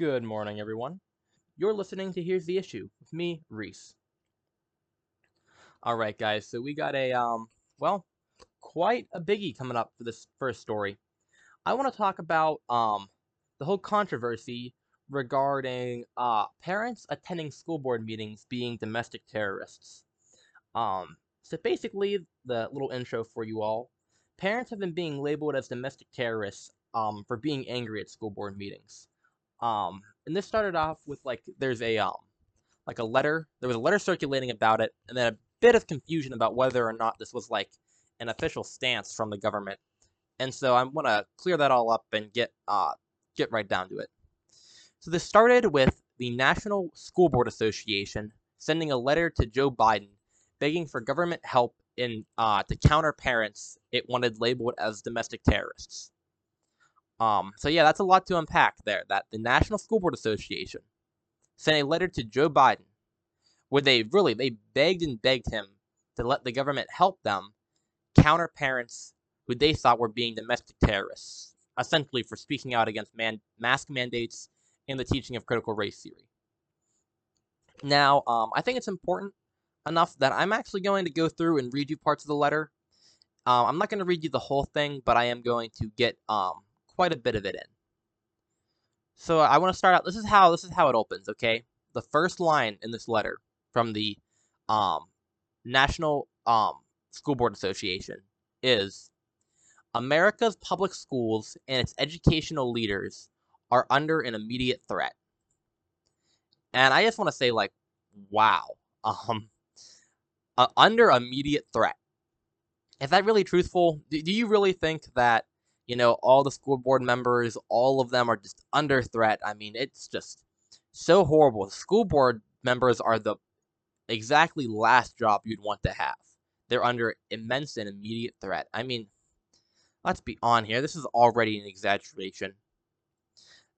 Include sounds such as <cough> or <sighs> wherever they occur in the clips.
Good morning, everyone. You're listening to Here's the Issue with me, Reese. All right, guys. So we got a um, well, quite a biggie coming up for this first story. I want to talk about um, the whole controversy regarding uh parents attending school board meetings being domestic terrorists. Um, so basically, the little intro for you all. Parents have been being labeled as domestic terrorists um, for being angry at school board meetings. Um, and this started off with like there's a um, like a letter. There was a letter circulating about it, and then a bit of confusion about whether or not this was like an official stance from the government. And so I want to clear that all up and get uh, get right down to it. So this started with the National School Board Association sending a letter to Joe Biden begging for government help in uh, to counter parents it wanted labeled as domestic terrorists. Um, so yeah, that's a lot to unpack there. That the National School Board Association sent a letter to Joe Biden, where they really they begged and begged him to let the government help them counter parents who they thought were being domestic terrorists, essentially for speaking out against man- mask mandates and the teaching of critical race theory. Now, um, I think it's important enough that I'm actually going to go through and read you parts of the letter. Um, I'm not going to read you the whole thing, but I am going to get um, quite a bit of it in. So I want to start out. This is how this is how it opens. Okay, the first line in this letter from the um, National um, School Board Association is America's public schools and its educational leaders are under an immediate threat. And I just want to say, like, wow, <laughs> um, uh, under immediate threat. Is that really truthful? Do, do you really think that you know, all the school board members, all of them are just under threat. I mean, it's just so horrible. School board members are the exactly last job you'd want to have. They're under immense and immediate threat. I mean, let's be on here. This is already an exaggeration.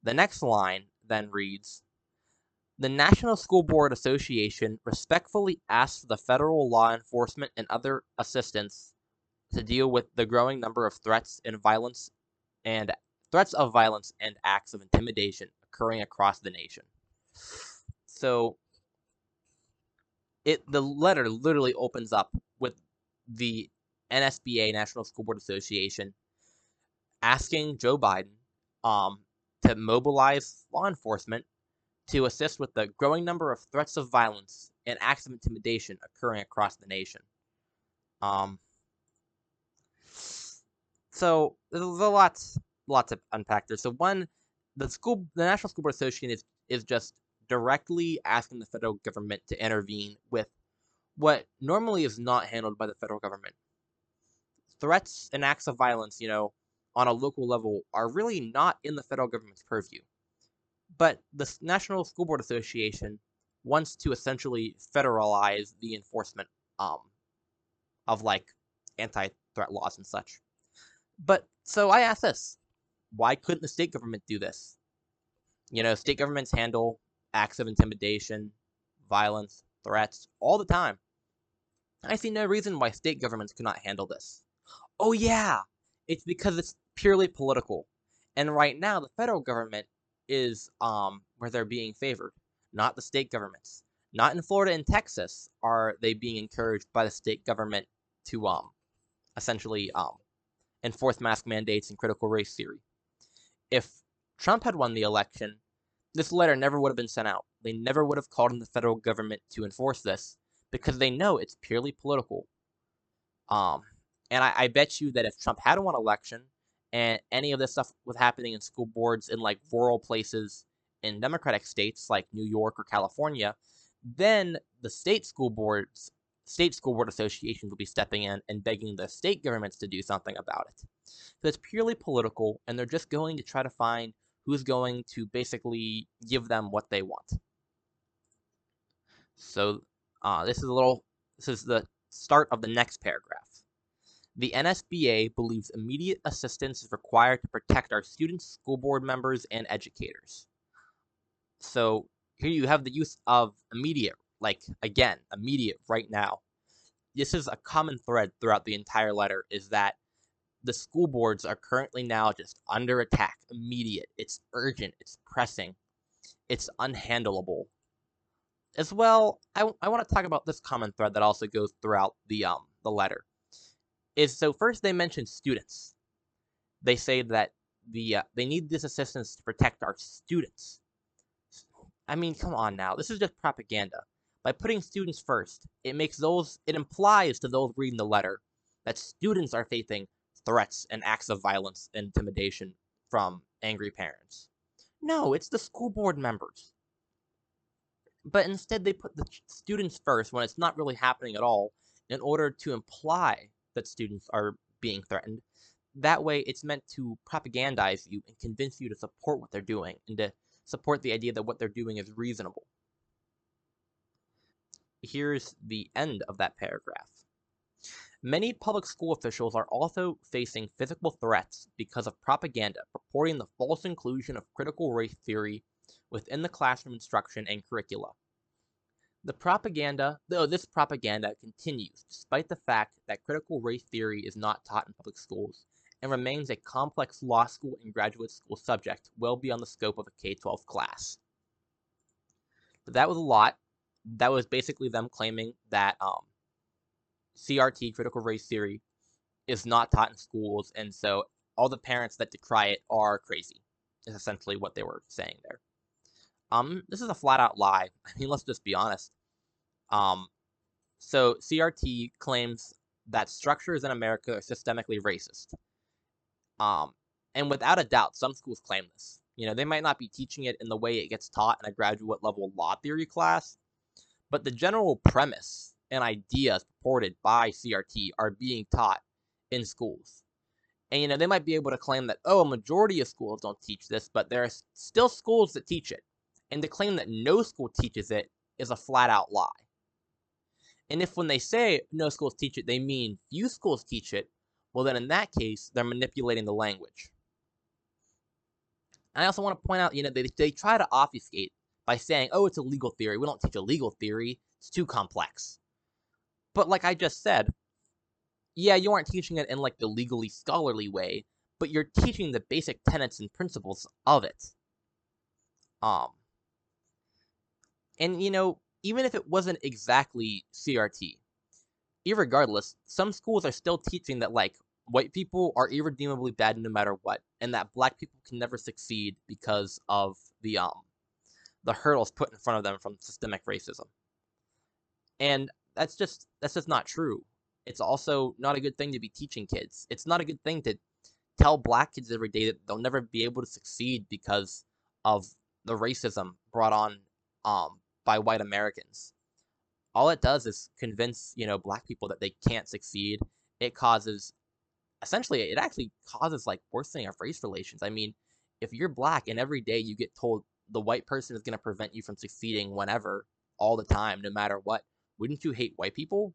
The next line then reads The National School Board Association respectfully asks the federal law enforcement and other assistance to deal with the growing number of threats and violence and threats of violence and acts of intimidation occurring across the nation. So it the letter literally opens up with the NSBA National School Board Association asking Joe Biden um, to mobilize law enforcement to assist with the growing number of threats of violence and acts of intimidation occurring across the nation. Um, so there's a lots lots of unpack there. So one, the school, the National School Board Association is is just directly asking the federal government to intervene with what normally is not handled by the federal government. Threats and acts of violence, you know, on a local level are really not in the federal government's purview. But the National School Board Association wants to essentially federalize the enforcement um, of like anti-threat laws and such. But so I ask this why couldn't the state government do this? You know, state governments handle acts of intimidation, violence, threats all the time. I see no reason why state governments could not handle this. Oh, yeah, it's because it's purely political. And right now, the federal government is um, where they're being favored, not the state governments. Not in Florida and Texas are they being encouraged by the state government to um, essentially um, enforce mask mandates and critical race theory. If Trump had won the election, this letter never would have been sent out. They never would have called on the federal government to enforce this because they know it's purely political. Um, and I, I bet you that if Trump had won election and any of this stuff was happening in school boards in like rural places in Democratic states like New York or California, then the state school boards state school board associations will be stepping in and begging the state governments to do something about it. So it's purely political, and they're just going to try to find who's going to basically give them what they want. So uh, this is a little. This is the start of the next paragraph. The NSBA believes immediate assistance is required to protect our students, school board members, and educators. So here you have the use of immediate like again, immediate right now. This is a common thread throughout the entire letter is that the school boards are currently now just under attack, immediate. It's urgent, it's pressing. it's unhandleable. As well, I, I want to talk about this common thread that also goes throughout the um the letter. Is so first they mention students. They say that the uh, they need this assistance to protect our students. I mean, come on now. This is just propaganda. By putting students first, it makes those it implies to those reading the letter that students are facing threats and acts of violence and intimidation from angry parents. No, it's the school board members. But instead, they put the students first when it's not really happening at all in order to imply that students are being threatened. That way, it's meant to propagandize you and convince you to support what they're doing and to support the idea that what they're doing is reasonable. Here's the end of that paragraph. Many public school officials are also facing physical threats because of propaganda purporting the false inclusion of critical race theory within the classroom instruction and curricula. The propaganda, though this propaganda continues despite the fact that critical race theory is not taught in public schools and remains a complex law school and graduate school subject well beyond the scope of a K-12 class. But that was a lot. That was basically them claiming that um, CRT, critical race theory, is not taught in schools, and so all the parents that decry it are crazy. Is essentially what they were saying there. Um, this is a flat out lie. <laughs> I mean, let's just be honest. Um, so CRT claims that structures in America are systemically racist. Um, and without a doubt, some schools claim this. You know, they might not be teaching it in the way it gets taught in a graduate level law theory class, but the general premise and ideas purported by CRT are being taught in schools. And you know, they might be able to claim that, oh, a majority of schools don't teach this, but there are still schools that teach it. And to claim that no school teaches it is a flat out lie. And if when they say no schools teach it, they mean few schools teach it, well, then in that case, they're manipulating the language. I also want to point out, you know, they, they try to obfuscate by saying, oh, it's a legal theory. We don't teach a legal theory. It's too complex. But like I just said, yeah, you aren't teaching it in like the legally scholarly way, but you're teaching the basic tenets and principles of it. Um, and you know, even if it wasn't exactly CRT, irregardless, some schools are still teaching that like white people are irredeemably bad no matter what, and that black people can never succeed because of the um the hurdles put in front of them from systemic racism. And that's just that's just not true. It's also not a good thing to be teaching kids. It's not a good thing to tell black kids every day that they'll never be able to succeed because of the racism brought on um, by white Americans. All it does is convince, you know, black people that they can't succeed. It causes essentially it actually causes like worsening of race relations. I mean, if you're black and every day you get told the white person is going to prevent you from succeeding whenever all the time no matter what wouldn't you hate white people?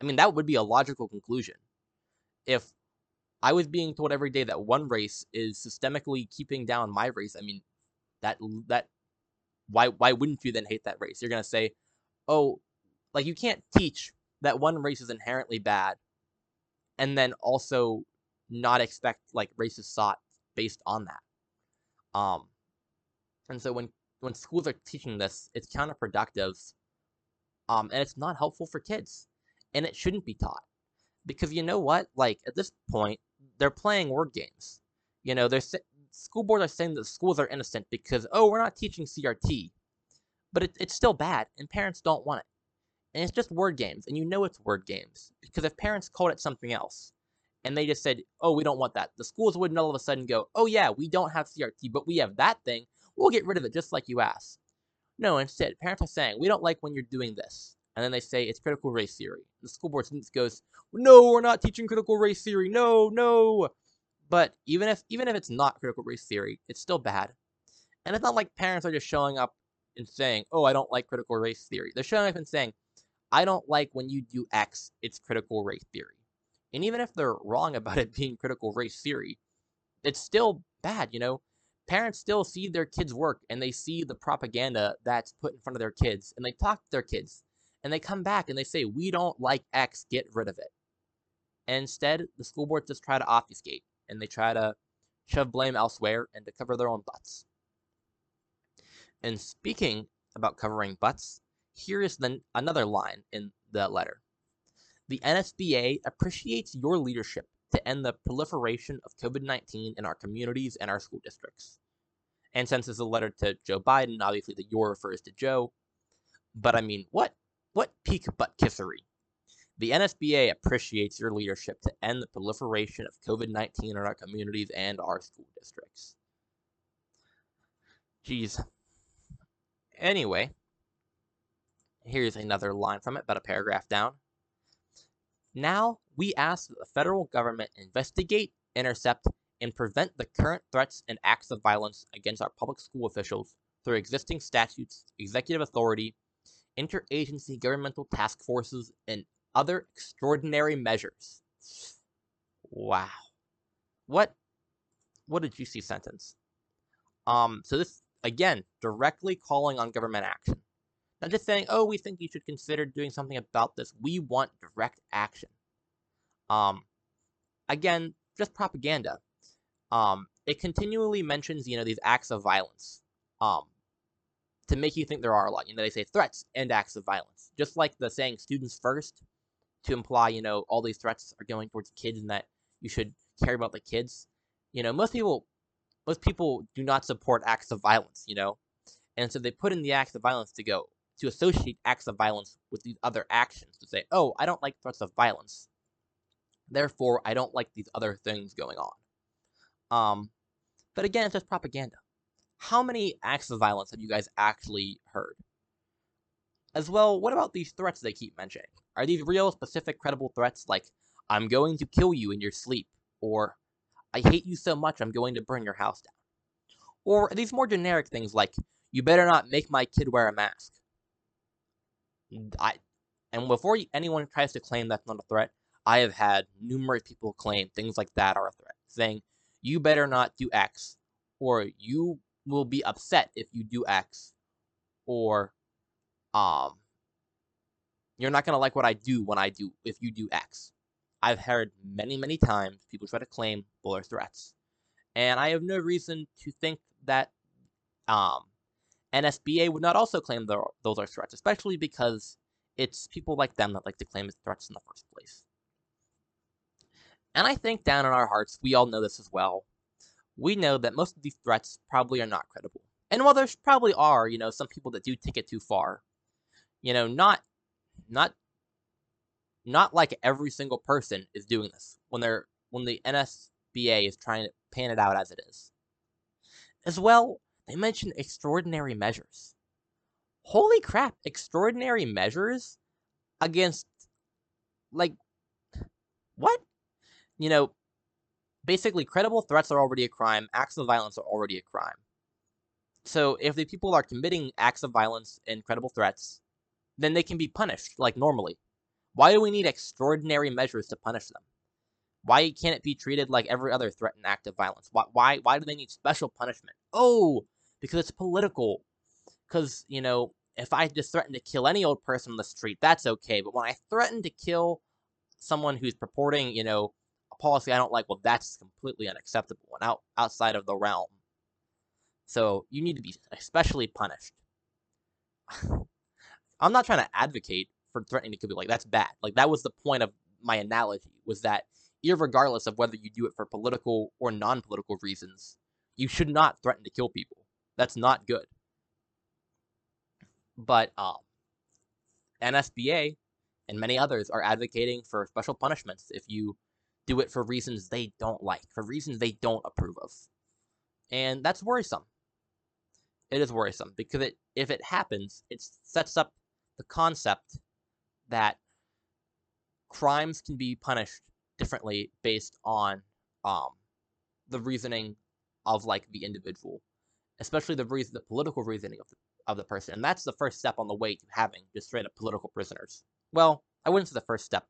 I mean, that would be a logical conclusion. If I was being told every day that one race is systemically keeping down my race, I mean, that that why why wouldn't you then hate that race? You're gonna say, oh, like you can't teach that one race is inherently bad, and then also not expect like racist thought based on that. Um, and so when when schools are teaching this, it's counterproductive um, and it's not helpful for kids, and it shouldn't be taught because you know what? Like at this point, they're playing word games. You know, they're school boards are saying that schools are innocent because oh, we're not teaching CRT, but it, it's still bad, and parents don't want it. And it's just word games, and you know it's word games because if parents called it something else, and they just said, oh, we don't want that, the schools wouldn't all of a sudden go, oh yeah, we don't have CRT, but we have that thing. We'll get rid of it just like you asked. No, instead, parents are saying, we don't like when you're doing this. And then they say it's critical race theory. The school board goes, no, we're not teaching critical race theory. No, no. But even if even if it's not critical race theory, it's still bad. And it's not like parents are just showing up and saying, oh, I don't like critical race theory. They're showing up and saying, I don't like when you do X, it's critical race theory. And even if they're wrong about it being critical race theory, it's still bad, you know? Parents still see their kids' work and they see the propaganda that's put in front of their kids and they talk to their kids and they come back and they say, We don't like X, get rid of it. And instead, the school boards just try to obfuscate and they try to shove blame elsewhere and to cover their own butts. And speaking about covering butts, here is the, another line in the letter. The NSBA appreciates your leadership to end the proliferation of COVID 19 in our communities and our school districts. And since it's a letter to Joe Biden, obviously the your refers to Joe. But I mean, what what peak butt kissery? The NSBA appreciates your leadership to end the proliferation of COVID 19 in our communities and our school districts. Jeez. Anyway, here's another line from it, about a paragraph down. Now, we ask that the federal government investigate, intercept, and prevent the current threats and acts of violence against our public school officials through existing statutes, executive authority, interagency governmental task forces, and other extraordinary measures. Wow. What what you see sentence? Um, so this again directly calling on government action. Not just saying, oh, we think you should consider doing something about this. We want direct action. Um, again, just propaganda. Um, it continually mentions, you know, these acts of violence. Um, to make you think there are a lot. You know, they say threats and acts of violence. Just like the saying students first to imply, you know, all these threats are going towards kids and that you should care about the kids. You know, most people most people do not support acts of violence, you know. And so they put in the acts of violence to go to associate acts of violence with these other actions to say, "Oh, I don't like threats of violence. Therefore, I don't like these other things going on." Um, but again, it's just propaganda. How many acts of violence have you guys actually heard? As well, what about these threats they keep mentioning? Are these real, specific, credible threats like, I'm going to kill you in your sleep, or I hate you so much I'm going to burn your house down? Or are these more generic things like, you better not make my kid wear a mask? I, and before anyone tries to claim that's not a threat, I have had numerous people claim things like that are a threat, saying, you better not do X, or you will be upset if you do X, or um, you're not gonna like what I do when I do if you do X. I've heard many, many times people try to claim are threats, and I have no reason to think that um, NSBA would not also claim those are threats, especially because it's people like them that like to claim it's threats in the first place. And I think down in our hearts, we all know this as well. We know that most of these threats probably are not credible. And while there probably are, you know, some people that do take it too far, you know, not, not, not like every single person is doing this when they're, when the NSBA is trying to pan it out as it is. As well, they mention extraordinary measures. Holy crap, extraordinary measures against, like, what? You know, basically, credible threats are already a crime, acts of violence are already a crime. So if the people are committing acts of violence and credible threats, then they can be punished, like normally. Why do we need extraordinary measures to punish them? Why can't it be treated like every other threat and act of violence? Why, why, why do they need special punishment? Oh, because it's political. Because, you know, if I just threaten to kill any old person on the street, that's okay. But when I threaten to kill someone who's purporting, you know, a policy I don't like, well, that's completely unacceptable and out outside of the realm. So you need to be especially punished. <laughs> I'm not trying to advocate for threatening to kill people. Like that's bad. Like that was the point of my analogy was that, regardless of whether you do it for political or non-political reasons, you should not threaten to kill people. That's not good. But um, NSBA and many others are advocating for special punishments if you do it for reasons they don't like, for reasons they don't approve of. And that's worrisome. It is worrisome because it, if it happens, it sets up the concept that crimes can be punished differently based on um, the reasoning of like the individual, especially the reason, the political reasoning of the, of the person, and that's the first step on the way to having just straight up political prisoners. Well, I wouldn't say the first step,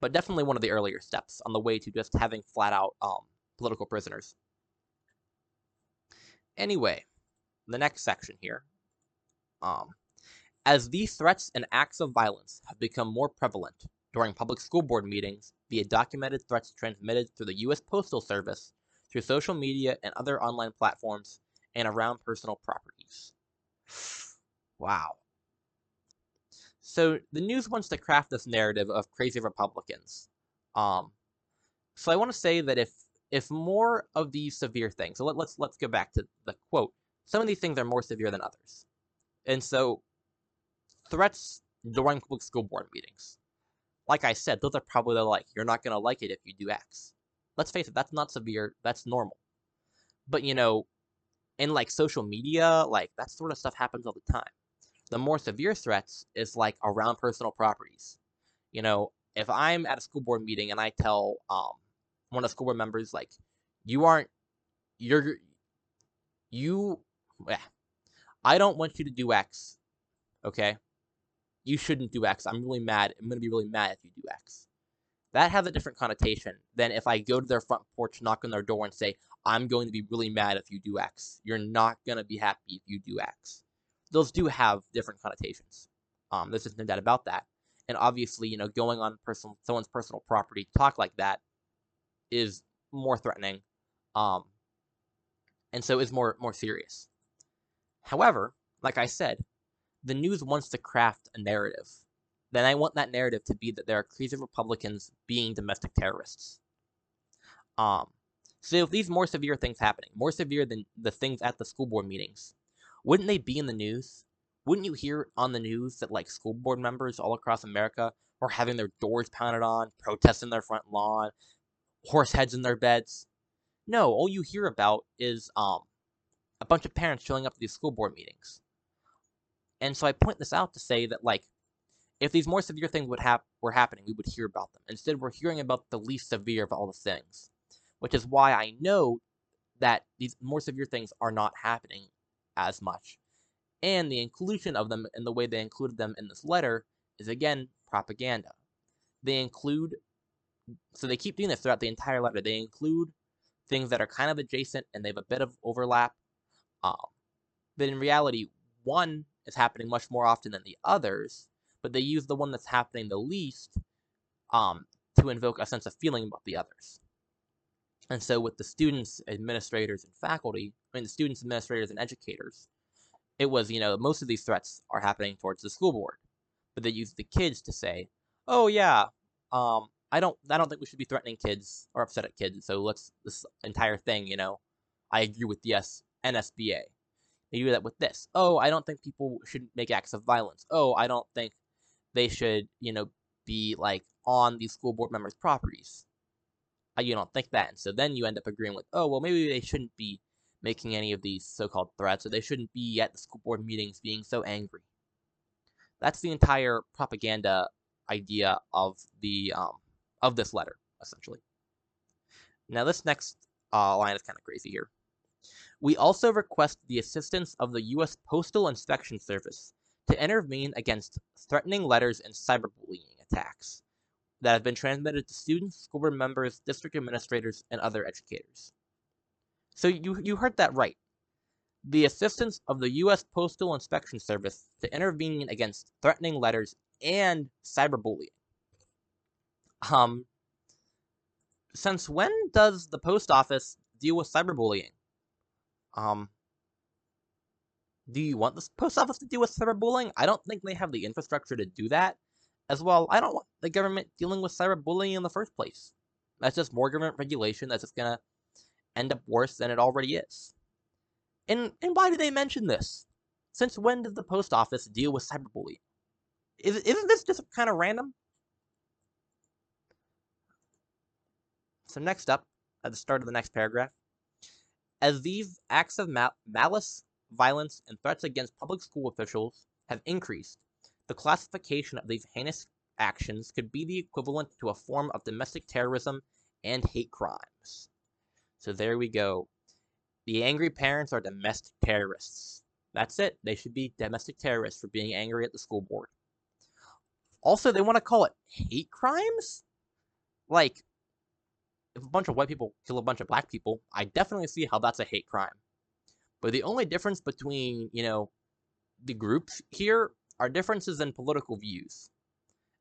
but definitely one of the earlier steps on the way to just having flat out um, political prisoners. Anyway, the next section here. Um, as these threats and acts of violence have become more prevalent during public school board meetings via documented threats transmitted through the U.S. Postal Service, through social media and other online platforms, and around personal properties. wow. So the news wants to craft this narrative of crazy Republicans. Um, so I want to say that if if more of these severe things, so let, let's let's go back to the quote. Some of these things are more severe than others, and so threats during public school board meetings. Like I said, those are probably the like. You're not gonna like it if you do X. Let's face it, that's not severe. That's normal. But you know, in like social media, like that sort of stuff happens all the time. The more severe threats is like around personal properties. You know, if I'm at a school board meeting and I tell um one of the school board members like, you aren't, you're, you, yeah, I don't want you to do X, okay? You shouldn't do X. I'm really mad. I'm gonna be really mad if you do X. That has a different connotation than if I go to their front porch, knock on their door, and say, I'm going to be really mad if you do X. You're not gonna be happy if you do X those do have different connotations. Um, there's just no doubt about that. And obviously, you know, going on personal someone's personal property to talk like that is more threatening, um, and so is more more serious. However, like I said, the news wants to craft a narrative. Then I want that narrative to be that there are crazy Republicans being domestic terrorists. Um, so if these more severe things happening, more severe than the things at the school board meetings, wouldn't they be in the news? Wouldn't you hear on the news that like school board members all across America are having their doors pounded on, protesting in their front lawn, horse heads in their beds? No, all you hear about is um a bunch of parents showing up to these school board meetings. And so I point this out to say that like if these more severe things would have were happening, we would hear about them. Instead, we're hearing about the least severe of all the things, which is why I know that these more severe things are not happening as much. And the inclusion of them and the way they included them in this letter is again propaganda. They include, so they keep doing this throughout the entire letter. They include things that are kind of adjacent and they have a bit of overlap. Um, but in reality, one is happening much more often than the others, but they use the one that's happening the least um, to invoke a sense of feeling about the others. And so with the students, administrators, and faculty, I mean the students, administrators, and educators, it was, you know, most of these threats are happening towards the school board. But they used the kids to say, oh yeah, um, I don't I don't think we should be threatening kids or upset at kids, so let's this entire thing, you know, I agree with the S NSBA. They do that with this. Oh, I don't think people should make acts of violence. Oh, I don't think they should, you know, be like on these school board members' properties you don't think that. And so then you end up agreeing with, oh, well, maybe they shouldn't be making any of these so-called threats, or they shouldn't be at the school board meetings being so angry. That's the entire propaganda idea of the um, of this letter, essentially. Now, this next uh, line is kind of crazy here. We also request the assistance of the U.S. Postal Inspection Service to intervene against threatening letters and cyberbullying attacks that have been transmitted to students, school board members, district administrators, and other educators. So you, you heard that right. The assistance of the U.S. Postal Inspection Service to intervene against threatening letters and cyberbullying. Um, since when does the post office deal with cyberbullying? Um, do you want the post office to deal with cyberbullying? I don't think they have the infrastructure to do that as well, I don't want the government dealing with cyberbullying in the first place. That's just more government regulation that's just gonna end up worse than it already is. And and why do they mention this? Since when did the post office deal with cyberbullying? Is, isn't this just kind of random? So next up, at the start of the next paragraph, as these acts of mal malice, violence, and threats against public school officials have increased, the classification of these heinous actions could be the equivalent to a form of domestic terrorism and hate crimes. So there we go. The angry parents are domestic terrorists. That's it. They should be domestic terrorists for being angry at the school board. Also, they want to call it hate crimes? Like, if a bunch of white people kill a bunch of black people, I definitely see how that's a hate crime. But the only difference between, you know, the groups here are differences in political views.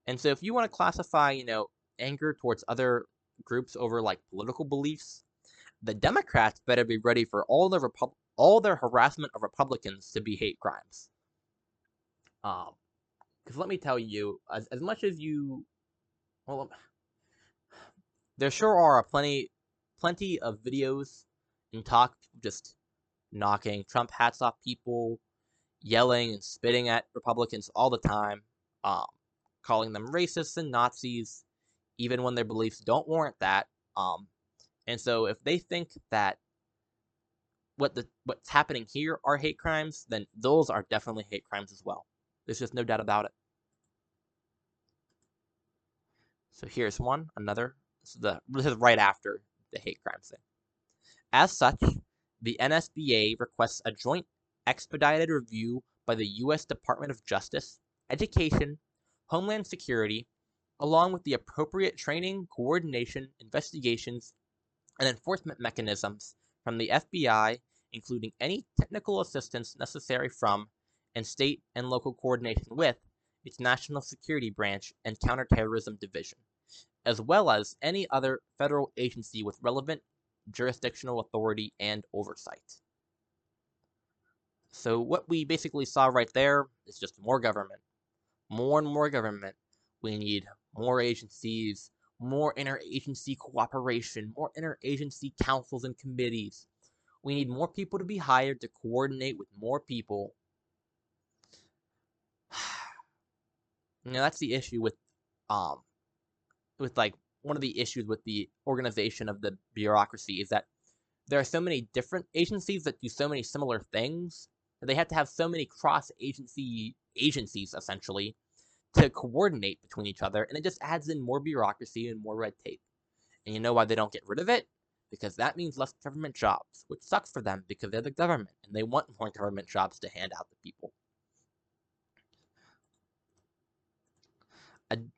And so if you want to classify, you know, anger towards other groups over like political beliefs, the Democrats better be ready for all the Repub- all their harassment of Republicans to be hate crimes. Um, because let me tell you, as, as much as you, well, there sure are plenty, plenty of videos and talk just knocking Trump hats off people, yelling and spitting at Republicans all the time, um, calling them racists and Nazis, even when their beliefs don't warrant that. Um, and so if they think that what the what's happening here are hate crimes, then those are definitely hate crimes as well. There's just no doubt about it. So here's one, another. This is, the, this is right after the hate crimes thing. As such, the NSBA requests a joint expedited review by the U.S. Department of Justice, Education, Homeland Security, along with the appropriate training, coordination, investigations, and enforcement mechanisms from the FBI, including any technical assistance necessary from and state and local coordination with its National Security Branch and Counterterrorism Division, as well as any other federal agency with relevant jurisdictional authority and oversight. So what we basically saw right there is just more government. More and more government. We need more agencies, more interagency cooperation, more interagency councils and committees. We need more people to be hired to coordinate with more people. <sighs> now that's the issue with um with like one of the issues with the organization of the bureaucracy is that there are so many different agencies that do so many similar things they have to have so many cross agency agencies essentially to coordinate between each other, and it just adds in more bureaucracy and more red tape. And you know why they don't get rid of it? Because that means less government jobs, which sucks for them because they're the government and they want more government jobs to hand out to people.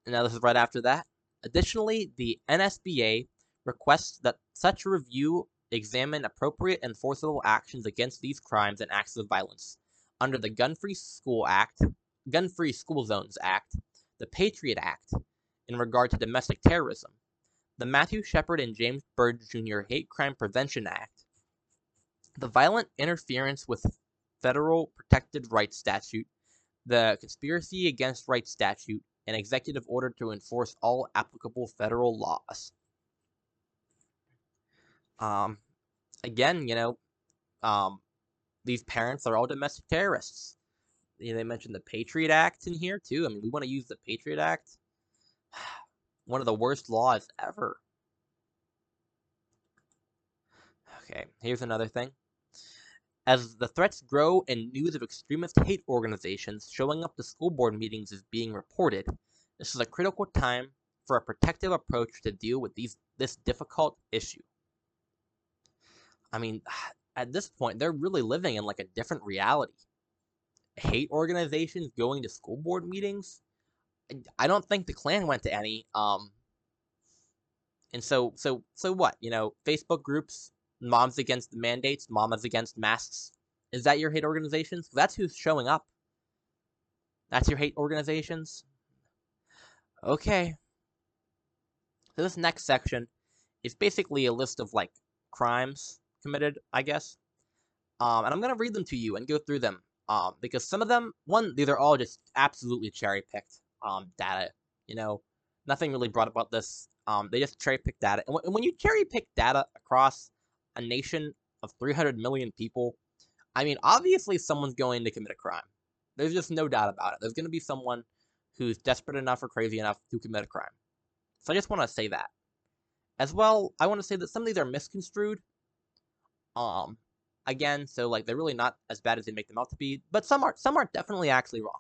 now, this is right after that. Additionally, the NSBA requests that such review examine appropriate enforceable actions against these crimes and acts of violence under the Gun Free School Act, Gun Free School Zones Act, the Patriot Act, in regard to domestic terrorism, the Matthew Shepard and James Byrd Jr. Hate Crime Prevention Act, the Violent Interference with Federal Protected Rights Statute, the Conspiracy Against Rights Statute, an executive order to enforce all applicable federal laws. Um, again, you know, um, these parents are all domestic terrorists. You know, they mentioned the Patriot Act in here too. I mean, we want to use the Patriot Act. <sighs> One of the worst laws ever. Okay, here's another thing. As the threats grow and news of extremist hate organizations showing up to school board meetings is being reported, this is a critical time for a protective approach to deal with these this difficult issue. I mean, <sighs> at this point, they're really living in like a different reality. Hate organizations going to school board meetings. I don't think the Klan went to any. Um, and so, so, so what? You know, Facebook groups, moms against mandates, mamas against masks. Is that your hate organizations? That's who's showing up. That's your hate organizations. Okay. So this next section is basically a list of like crimes committed, I guess. Um, and I'm gonna read them to you and go through them. Um, because some of them, one, these are all just absolutely cherry picked um data. You know, nothing really brought about this. Um, they just cherry pick data, and, and when you cherry pick data across a nation of 300 million people, I mean, obviously someone's going to commit a crime. There's just no doubt about it. There's going to be someone who's desperate enough or crazy enough to commit a crime. So I just want to say that. As well, I want to say that some of these are misconstrued. Um, again, so like they're really not as bad as they make them out to be, but some are some are definitely actually wrong.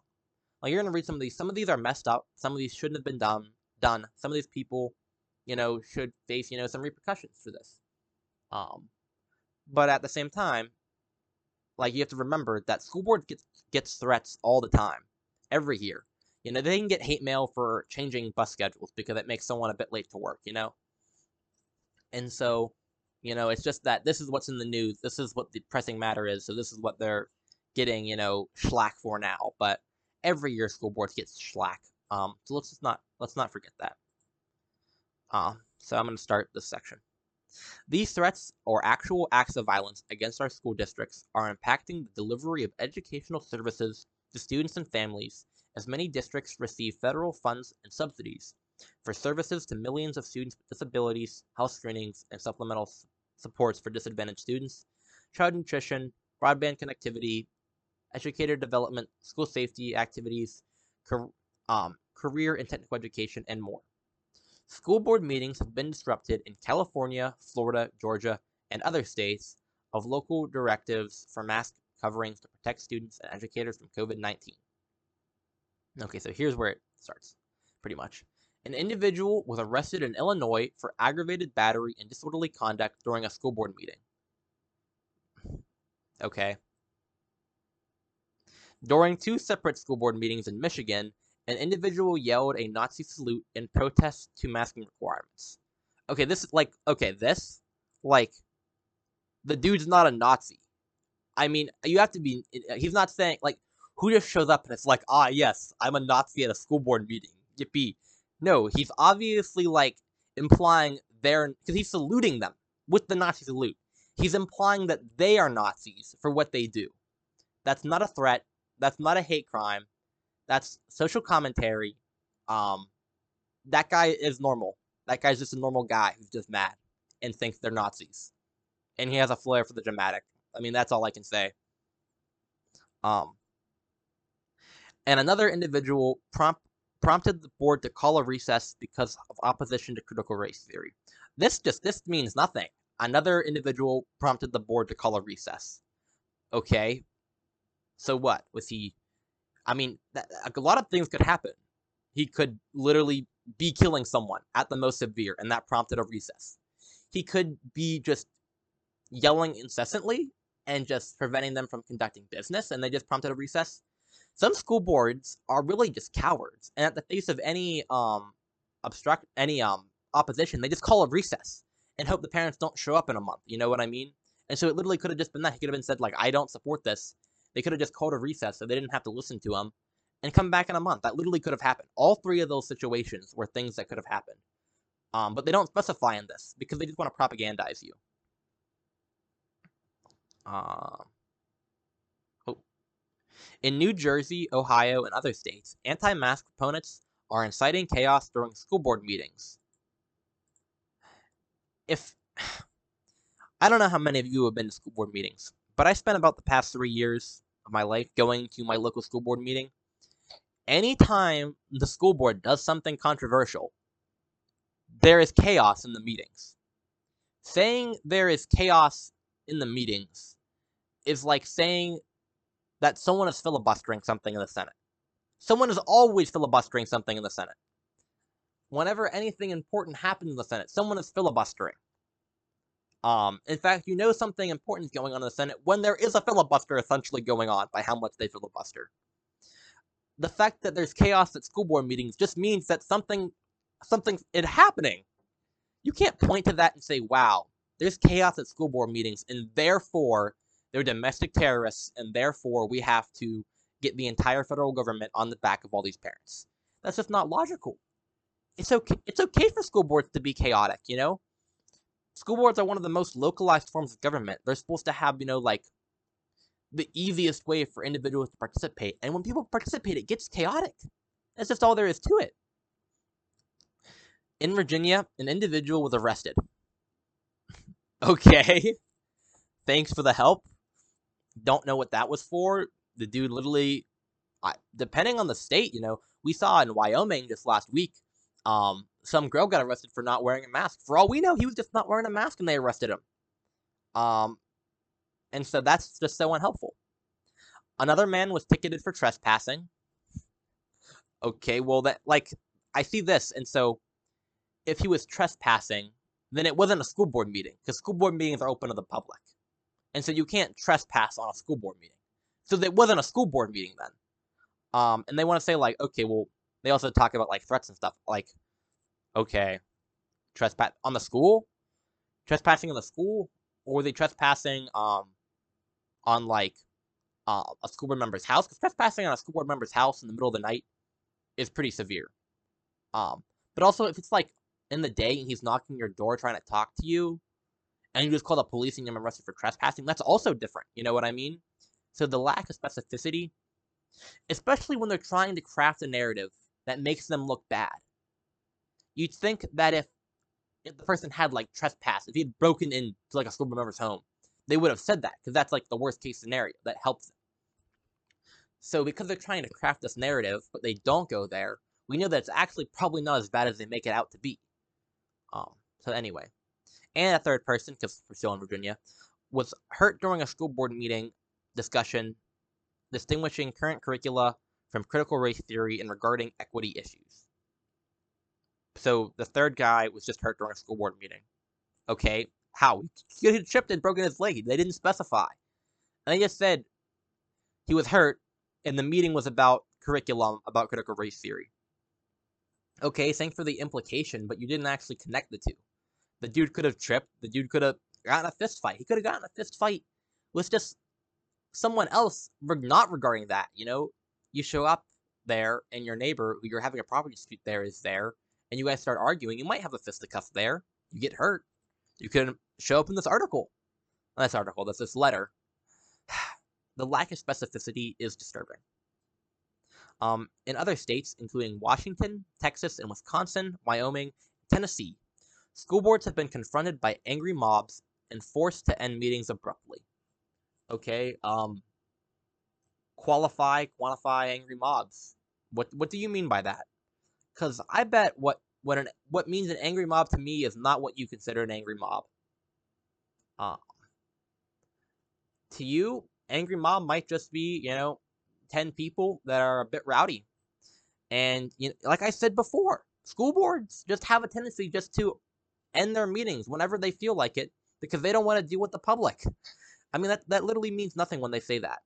Like you're gonna read some of these. Some of these are messed up. Some of these shouldn't have been done. Done. Some of these people, you know, should face you know some repercussions for this. Um, but at the same time, like you have to remember that school board gets gets threats all the time, every year. You know, they can get hate mail for changing bus schedules because it makes someone a bit late to work, you know? And so, you know, it's just that this is what's in the news. This is what the pressing matter is. So this is what they're getting, you know, schlack for now. But every year school boards get schlack. Um, so let's just not let's not forget that. Uh, so I'm going to start this section. These threats or actual acts of violence against our school districts are impacting the delivery of educational services to students and families, as many districts receive federal funds and subsidies for services to millions of students with disabilities, health screenings, and supplemental supports for disadvantaged students, child nutrition, broadband connectivity, educator development, school safety activities, um, career and technical education, and more. School board meetings have been disrupted in California, Florida, Georgia, and other states of local directives for mask coverings to protect students and educators from COVID 19. Okay, so here's where it starts, pretty much. An individual was arrested in Illinois for aggravated battery and disorderly conduct during a school board meeting. Okay. During two separate school board meetings in Michigan, an individual yelled a Nazi salute in protest to masking requirements. Okay, this is like, okay, this, like, the dude's not a Nazi. I mean, you have to be, he's not saying, like, who just shows up and it's like, ah, yes, I'm a Nazi at a school board meeting. Yippee. No, he's obviously, like, implying they're, because he's saluting them with the Nazi salute. He's implying that they are Nazis for what they do. That's not a threat. That's not a hate crime. That's social commentary. Um, that guy is normal. That guy's just a normal guy who's just mad and thinks they're Nazis, and he has a flair for the dramatic. I mean, that's all I can say. Um, and another individual prompt prompted the board to call a recess because of opposition to critical race theory. This just this means nothing. Another individual prompted the board to call a recess. Okay. So what? Was he I mean, a lot of things could happen. He could literally be killing someone at the most severe, and that prompted a recess. He could be just yelling incessantly and just preventing them from conducting business, and they just prompted a recess. Some school boards are really just cowards, and at the face of any um obstruct any um opposition, they just call a recess and hope the parents don't show up in a month. You know what I mean? And so it literally could have just been that. He could have been said like, "I don't support this," They could have just called a recess so they didn't have to listen to him and come back in a month. That literally could have happened. All three of those situations were things that could have happened. Um, but they don't specify in this because they just want to propagandize you. Uh, oh. In New Jersey, Ohio, and other states, anti mask proponents are inciting chaos during school board meetings. If. <sighs> I don't know how many of you have been to school board meetings. But I spent about the past three years of my life going to my local school board meeting. Anytime the school board does something controversial, there is chaos in the meetings. Saying there is chaos in the meetings is like saying that someone is filibustering something in the Senate. Someone is always filibustering something in the Senate. Whenever anything important happens in the Senate, someone is filibustering. Um, in fact, you know something important is going on in the Senate when there is a filibuster essentially going on by how much they filibuster. The fact that there's chaos at school board meetings just means that something something is happening. You can't point to that and say, wow, there's chaos at school board meetings, and therefore they're domestic terrorists, and therefore we have to get the entire federal government on the back of all these parents. That's just not logical. It's okay. It's okay for school boards to be chaotic, you know. School boards are one of the most localized forms of government. They're supposed to have, you know, like the easiest way for individuals to participate. And when people participate, it gets chaotic. That's just all there is to it. In Virginia, an individual was arrested. <laughs> okay. Thanks for the help. Don't know what that was for. The dude literally, depending on the state, you know, we saw in Wyoming just last week, um, some girl got arrested for not wearing a mask. For all we know, he was just not wearing a mask and they arrested him. Um, and so that's just so unhelpful. Another man was ticketed for trespassing. Okay, well that like I see this, and so if he was trespassing, then it wasn't a school board meeting because school board meetings are open to the public, and so you can't trespass on a school board meeting. So it wasn't a school board meeting then. Um, and they want to say like, okay, well, they also talk about like threats and stuff. Like, okay, trespass on the school, trespassing on the school, or were they trespassing um on like uh, a school board member's house? Because trespassing on a school board member's house in the middle of the night is pretty severe. Um, but also if it's like in the day and he's knocking your door trying to talk to you, and you just call the police and you're arrested for trespassing, that's also different. You know what I mean? So the lack of specificity, especially when they're trying to craft a narrative that makes them look bad. You'd think that if if the person had like trespassed, if he had broken into like a school member's home, they would have said that because that's like the worst case scenario that helps them. So because they're trying to craft this narrative, but they don't go there, we know that it's actually probably not as bad as they make it out to be. Um. So anyway, and a third person, because we're still in Virginia, was hurt during a school board meeting discussion distinguishing current curricula from critical race theory and regarding equity issues. So the third guy was just hurt during a school board meeting. Okay, how? He had tripped and broken his leg. They didn't specify. And they just said he was hurt, and the meeting was about curriculum about critical race theory. Okay, thanks for the implication, but you didn't actually connect the two. The dude could have tripped. The dude could have gotten a fist fight. He could have gotten a fist fight with just someone else not regarding that. You know, you show up there and your neighbor who you're having a property dispute there is there, and you guys start arguing. You might have a fisticuff there. You get hurt. You could show up in this article. This article, that's this letter. <sighs> the lack of specificity is disturbing. Um, in other states, including Washington, Texas, and Wisconsin, Wyoming, Tennessee, school boards have been confronted by angry mobs and forced to end meetings abruptly. Okay, um, qualify, quantify angry mobs. What what do you mean by that? Because I bet what what an what means an angry mob to me is not what you consider an angry mob. Um, to you, angry mob might just be you know ten people that are a bit rowdy, and you know, like I said before, school boards just have a tendency just to end their meetings whenever they feel like it because they don't want to deal with the public. I mean that that literally means nothing when they say that.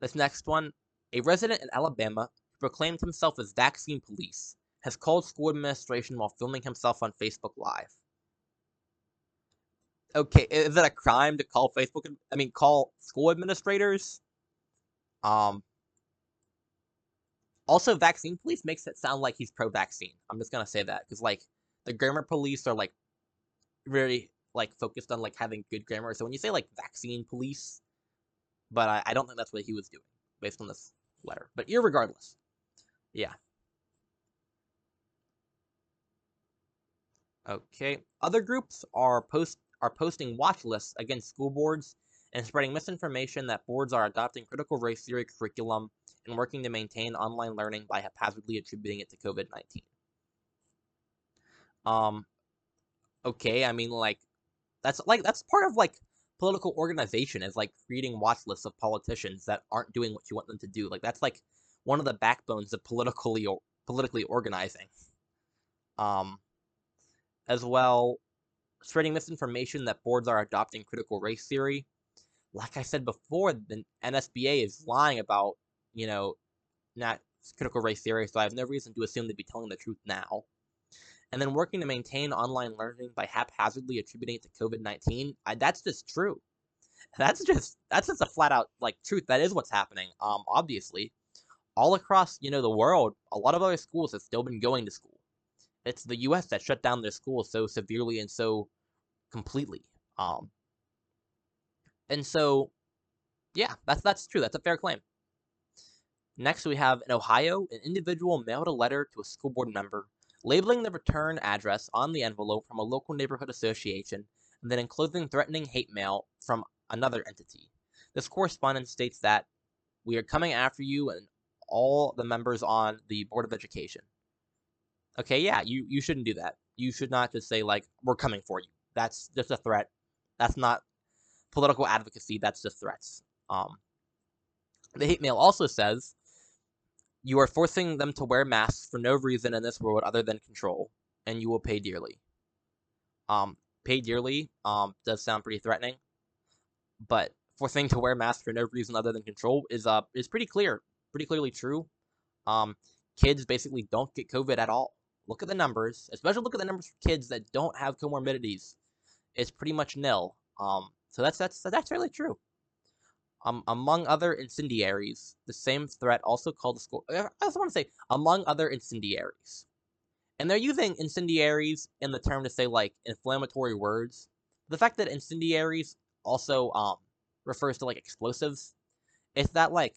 This next one, a resident in Alabama who proclaimed himself as vaccine police has called school administration while filming himself on Facebook Live. Okay, is it a crime to call Facebook? I mean, call school administrators? Um. Also, vaccine police makes it sound like he's pro-vaccine. I'm just gonna say that because, like, the grammar police are like really like focused on like having good grammar. So when you say like vaccine police, but I, I don't think that's what he was doing based on this letter. But irregardless, yeah. Okay. Other groups are post are posting watch lists against school boards and spreading misinformation that boards are adopting critical race theory curriculum and working to maintain online learning by haphazardly attributing it to COVID nineteen. Um. Okay, I mean, like, that's like that's part of like political organization is like creating watch lists of politicians that aren't doing what you want them to do. Like that's like one of the backbones of politically or politically organizing. Um, as well, spreading misinformation that boards are adopting critical race theory. Like I said before, the NSBA is lying about, you know, not critical race theory, so I have no reason to assume they'd be telling the truth now. And then working to maintain online learning by haphazardly attributing it to COVID 19, that's just true. <laughs> That's just that's just a flat out like truth. That is what's happening. Um, obviously, all across you know the world, a lot of other schools have still been going to school. It's the U.S. that shut down their schools so severely and so completely. Um, and so, yeah, that's that's true. That's a fair claim. Next, we have in Ohio, an individual mailed a letter to a school board member labeling the return address on the envelope from a local neighborhood association, and then enclosing threatening hate mail from another entity. This correspondence states that we are coming after you and all the members on the Board of Education. Okay, yeah, you, you shouldn't do that. You should not just say, like, we're coming for you. That's just a threat. That's not political advocacy, that's just threats. Um, the hate mail also says you are forcing them to wear masks for no reason in this world other than control, and you will pay dearly. Um, pay dearly um, does sound pretty threatening, but forcing to wear masks for no reason other than control is uh is pretty clear, pretty clearly true. Um, kids basically don't get COVID at all. Look at the numbers, especially look at the numbers for kids that don't have comorbidities. It's pretty much nil. Um, so that's that's that's really true. Um, among other incendiaries, the same threat also called the school. I also want to say, among other incendiaries. And they're using incendiaries in the term to say like inflammatory words. The fact that incendiaries also um refers to like explosives, it's that like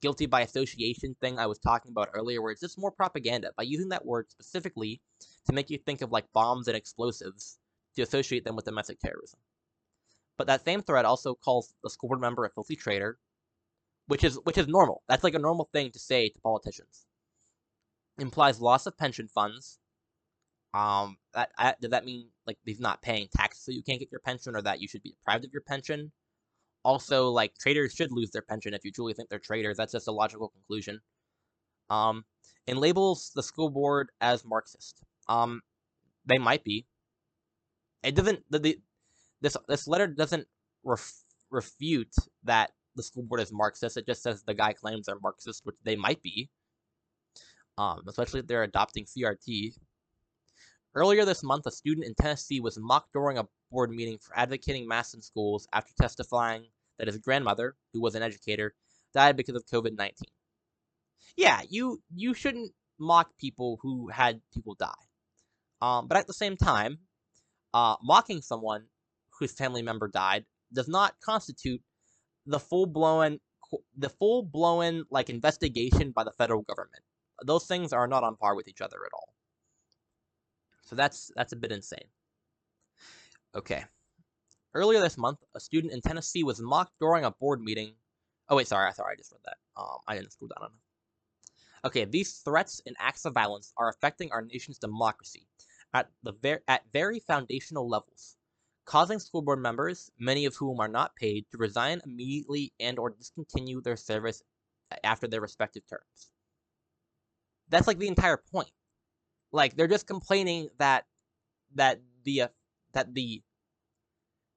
guilty by association thing I was talking about earlier, where it's just more propaganda by using that word specifically to make you think of like bombs and explosives to associate them with domestic terrorism. But that same thread also calls the school board member a filthy traitor, which is which is normal. That's like a normal thing to say to politicians. Implies loss of pension funds. Um, that, that does that mean like he's not paying taxes so you can't get your pension, or that you should be deprived of your pension? Also, like traitors should lose their pension if you truly think they're traitors. That's just a logical conclusion. Um, and labels the school board as Marxist. Um, they might be. It doesn't. The, the this this letter doesn't ref, refute that the school board is Marxist. It just says the guy claims they're Marxist, which they might be. Um, especially if they're adopting CRT. Earlier this month, a student in Tennessee was mocked during a board meeting for advocating masks in schools after testifying that his grandmother, who was an educator, died because of COVID nineteen. Yeah, you you shouldn't mock people who had people die. Um, but at the same time, uh, mocking someone whose family member died does not constitute the full blown the full blown like investigation by the federal government. Those things are not on par with each other at all. So that's that's a bit insane. Okay. Earlier this month, a student in Tennessee was mocked during a board meeting. Oh wait, sorry, I sorry, I just read that. Um, I didn't scroll down enough. Okay, these threats and acts of violence are affecting our nation's democracy at the ver- at very foundational levels causing school board members, many of whom are not paid, to resign immediately and or discontinue their service after their respective terms. That's like the entire point. Like they're just complaining that that the uh, that the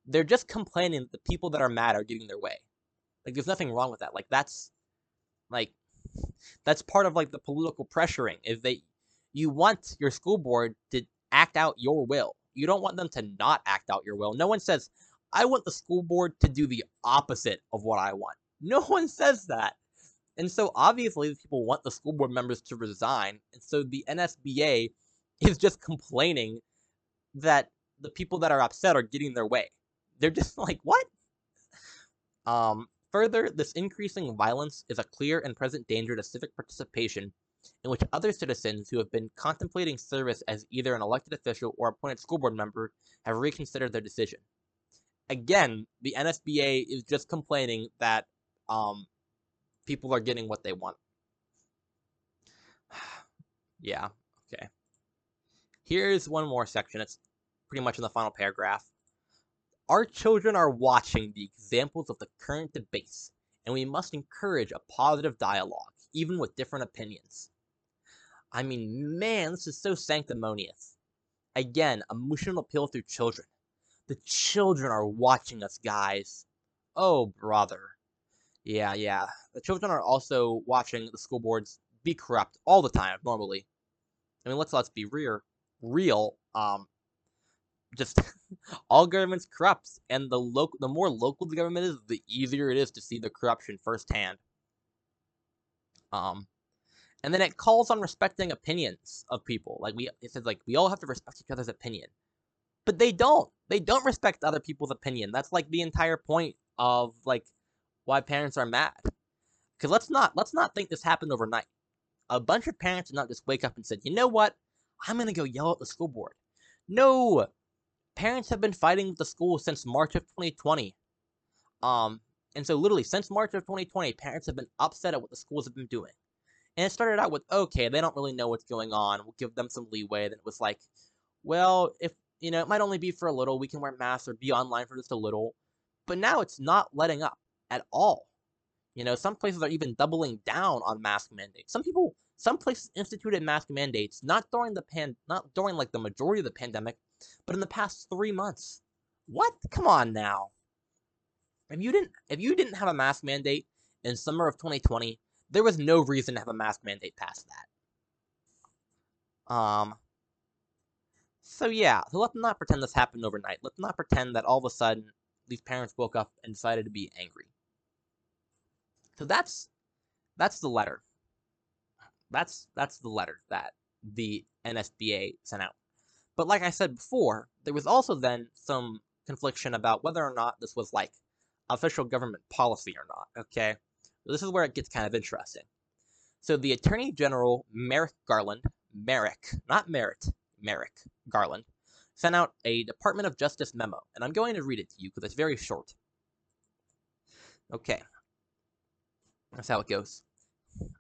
they're just complaining that the people that are mad are getting their way. Like there's nothing wrong with that. Like that's like that's part of like the political pressuring is that you want your school board to act out your will you don't want them to not act out your will. No one says, I want the school board to do the opposite of what I want. <laughs> No one says that. And so obviously people want the school board members to resign. And so the NSBA <laughs> is just complaining that the people that are upset are getting their way. They're just <laughs> like, what? Um, further, this increasing violence is a clear and present danger to civic participation in which other citizens who have been contemplating service as either an elected official or appointed school board member have reconsidered their decision. Again, the NSBA is just complaining that um, people are getting what they want. <sighs> yeah, okay. Here's one more section. It's pretty much in the final paragraph. Our children are watching the examples of the current debates, and we must encourage a positive dialogue, even with different opinions. I mean, man, this is so sanctimonious. Again, emotional appeal through children. The children are watching us, guys. Oh, brother. Yeah, yeah. The children are also watching the school boards be corrupt all the time, normally. I mean, let's let's be real. Real. Um, just <laughs> all governments corrupt, and the local, the more local the government is, the easier it is to see the corruption firsthand. Um, and then it calls on respecting opinions of people. Like we, it says like we all have to respect each other's opinion, but they don't. They don't respect other people's opinion. That's like the entire point of like why parents are mad. Because let's not let's not think this happened overnight. A bunch of parents did not just wake up and said, you know what, I'm gonna go yell at the school board. No, parents have been fighting with the school since March of 2020. Um, and so literally since March of 2020, parents have been upset at what the schools have been doing. And it started out with, okay, they don't really know what's going on. We'll give them some leeway. Then it was like, well, if, you know, it might only be for a little. We can wear masks or be online for just a little. But now it's not letting up at all. You know, some places are even doubling down on mask mandates. Some people, some places instituted mask mandates not during the pan, not during like the majority of the pandemic, but in the past three months. What? Come on now. If you didn't, if you didn't have a mask mandate in summer of 2020, there was no reason to have a mask mandate past that. Um. So yeah, so let's not pretend this happened overnight. Let's not pretend that all of a sudden these parents woke up and decided to be angry. So that's that's the letter. That's that's the letter that the NSBA sent out. But like I said before, there was also then some confliction about whether or not this was like official government policy or not, okay? This is where it gets kind of interesting. So the Attorney General, Merrick Garland, Merrick, not Merritt, Merrick Garland, sent out a Department of Justice memo, and I'm going to read it to you because it's very short. Okay. That's how it goes.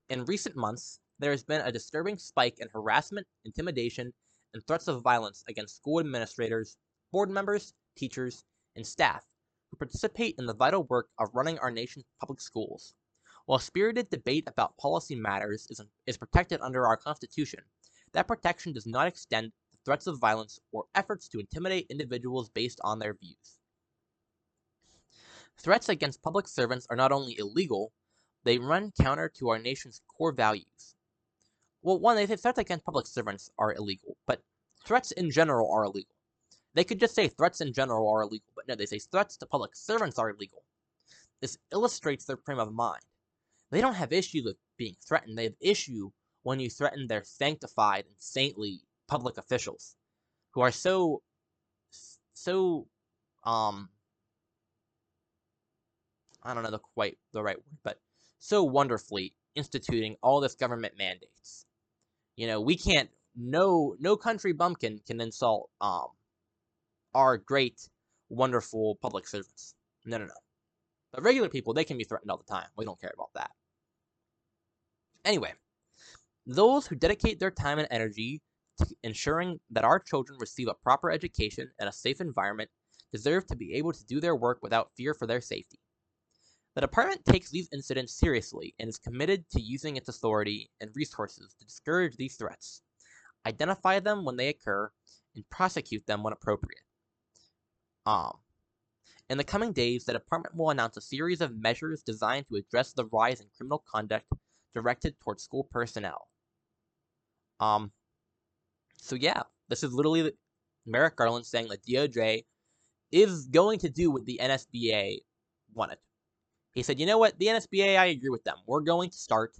In recent months, there has been a disturbing spike in harassment, intimidation, and threats of violence against school administrators, board members, teachers, and staff who participate in the vital work of running our nation's public schools. While spirited debate about policy matters is, is protected under our Constitution, that protection does not extend to threats of violence or efforts to intimidate individuals based on their views. Threats against public servants are not only illegal, they run counter to our nation's core values. Well, one, they say threats against public servants are illegal, but threats in general are illegal. They could just say threats in general are illegal, but no, they say threats to public servants are illegal. This illustrates their frame of mind. They don't have issue with being threatened. They have issue when you threaten their sanctified and saintly public officials who are so so um I don't know the quite the right word, but so wonderfully instituting all this government mandates. You know, we can't no no country bumpkin can insult um our great wonderful public servants. No no no. But regular people, they can be threatened all the time. We don't care about that. Anyway, those who dedicate their time and energy to ensuring that our children receive a proper education and a safe environment deserve to be able to do their work without fear for their safety. The department takes these incidents seriously and is committed to using its authority and resources to discourage these threats, identify them when they occur, and prosecute them when appropriate. Um, in the coming days, the department will announce a series of measures designed to address the rise in criminal conduct directed towards school personnel. Um, so yeah, this is literally Merrick Garland saying that DOJ is going to do what the NSBA wanted. He said, you know what, the NSBA, I agree with them. We're going to start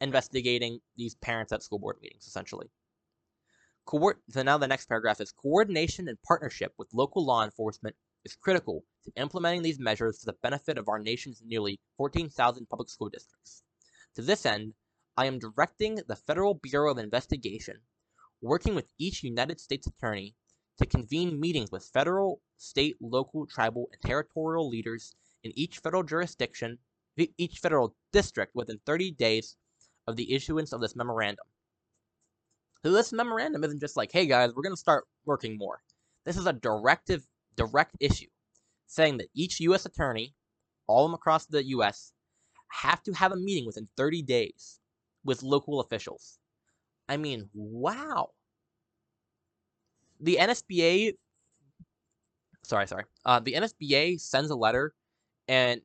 investigating these parents at school board meetings, essentially. Co- so now the next paragraph is coordination and partnership with local law enforcement is critical to implementing these measures for the benefit of our nation's nearly 14,000 public school districts. To this end, I am directing the Federal Bureau of Investigation, working with each United States attorney, to convene meetings with federal, state, local, tribal, and territorial leaders in each federal jurisdiction, each federal district within 30 days of the issuance of this memorandum. So this memorandum isn't just like, hey guys, we're going to start working more. This is a directive, direct issue saying that each U.S. attorney, all across the U.S., have to have a meeting within 30 days with local officials. I mean, wow. The NSBA, sorry, sorry, uh, the NSBA sends a letter, and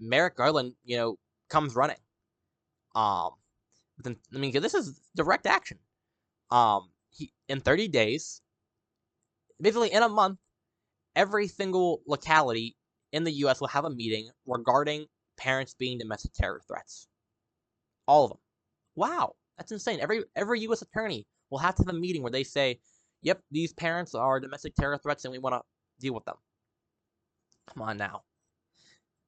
Merrick Garland, you know, comes running. Um, I mean, this is direct action. Um, he in 30 days, basically in a month, every single locality in the U.S. will have a meeting regarding parents being domestic terror threats. All of them. Wow, that's insane. Every every U.S. attorney will have to have a meeting where they say, "Yep, these parents are domestic terror threats, and we want to deal with them." Come on now.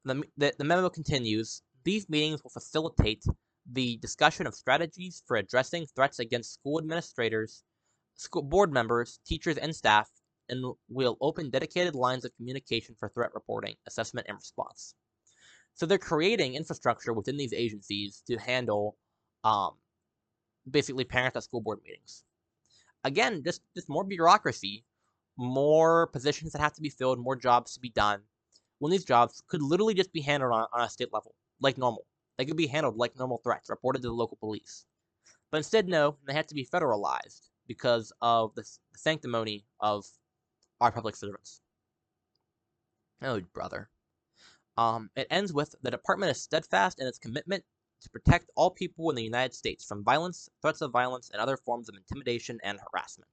The, the, the memo continues. These meetings will facilitate the discussion of strategies for addressing threats against school administrators, school board members, teachers, and staff, and will open dedicated lines of communication for threat reporting, assessment, and response. So they're creating infrastructure within these agencies to handle um, basically parents at school board meetings. Again, just, just more bureaucracy, more positions that have to be filled, more jobs to be done, when these jobs could literally just be handled on, on a state level, like normal. They could be handled like normal threats, reported to the local police. But instead, no, they have to be federalized because of the sanctimony of our public servants. Oh, brother. Um, it ends with the department is steadfast in its commitment to protect all people in the United States from violence, threats of violence, and other forms of intimidation and harassment.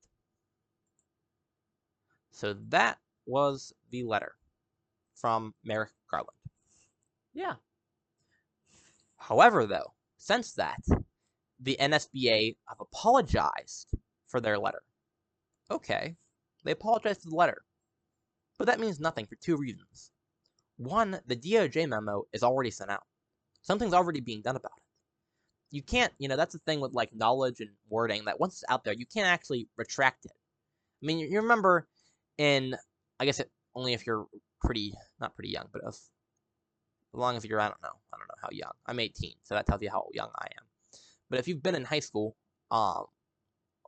So that was the letter from Merrick Garland. Yeah. However, though, since that, the NSBA have apologized for their letter. Okay, they apologized for the letter. But that means nothing for two reasons. One, the DOJ memo is already sent out. Something's already being done about it. You can't, you know, that's the thing with like knowledge and wording that once it's out there, you can't actually retract it. I mean, you remember in, I guess it, only if you're pretty, not pretty young, but if, as long as you're, I don't know, I don't know how young. I'm 18, so that tells you how young I am. But if you've been in high school, um,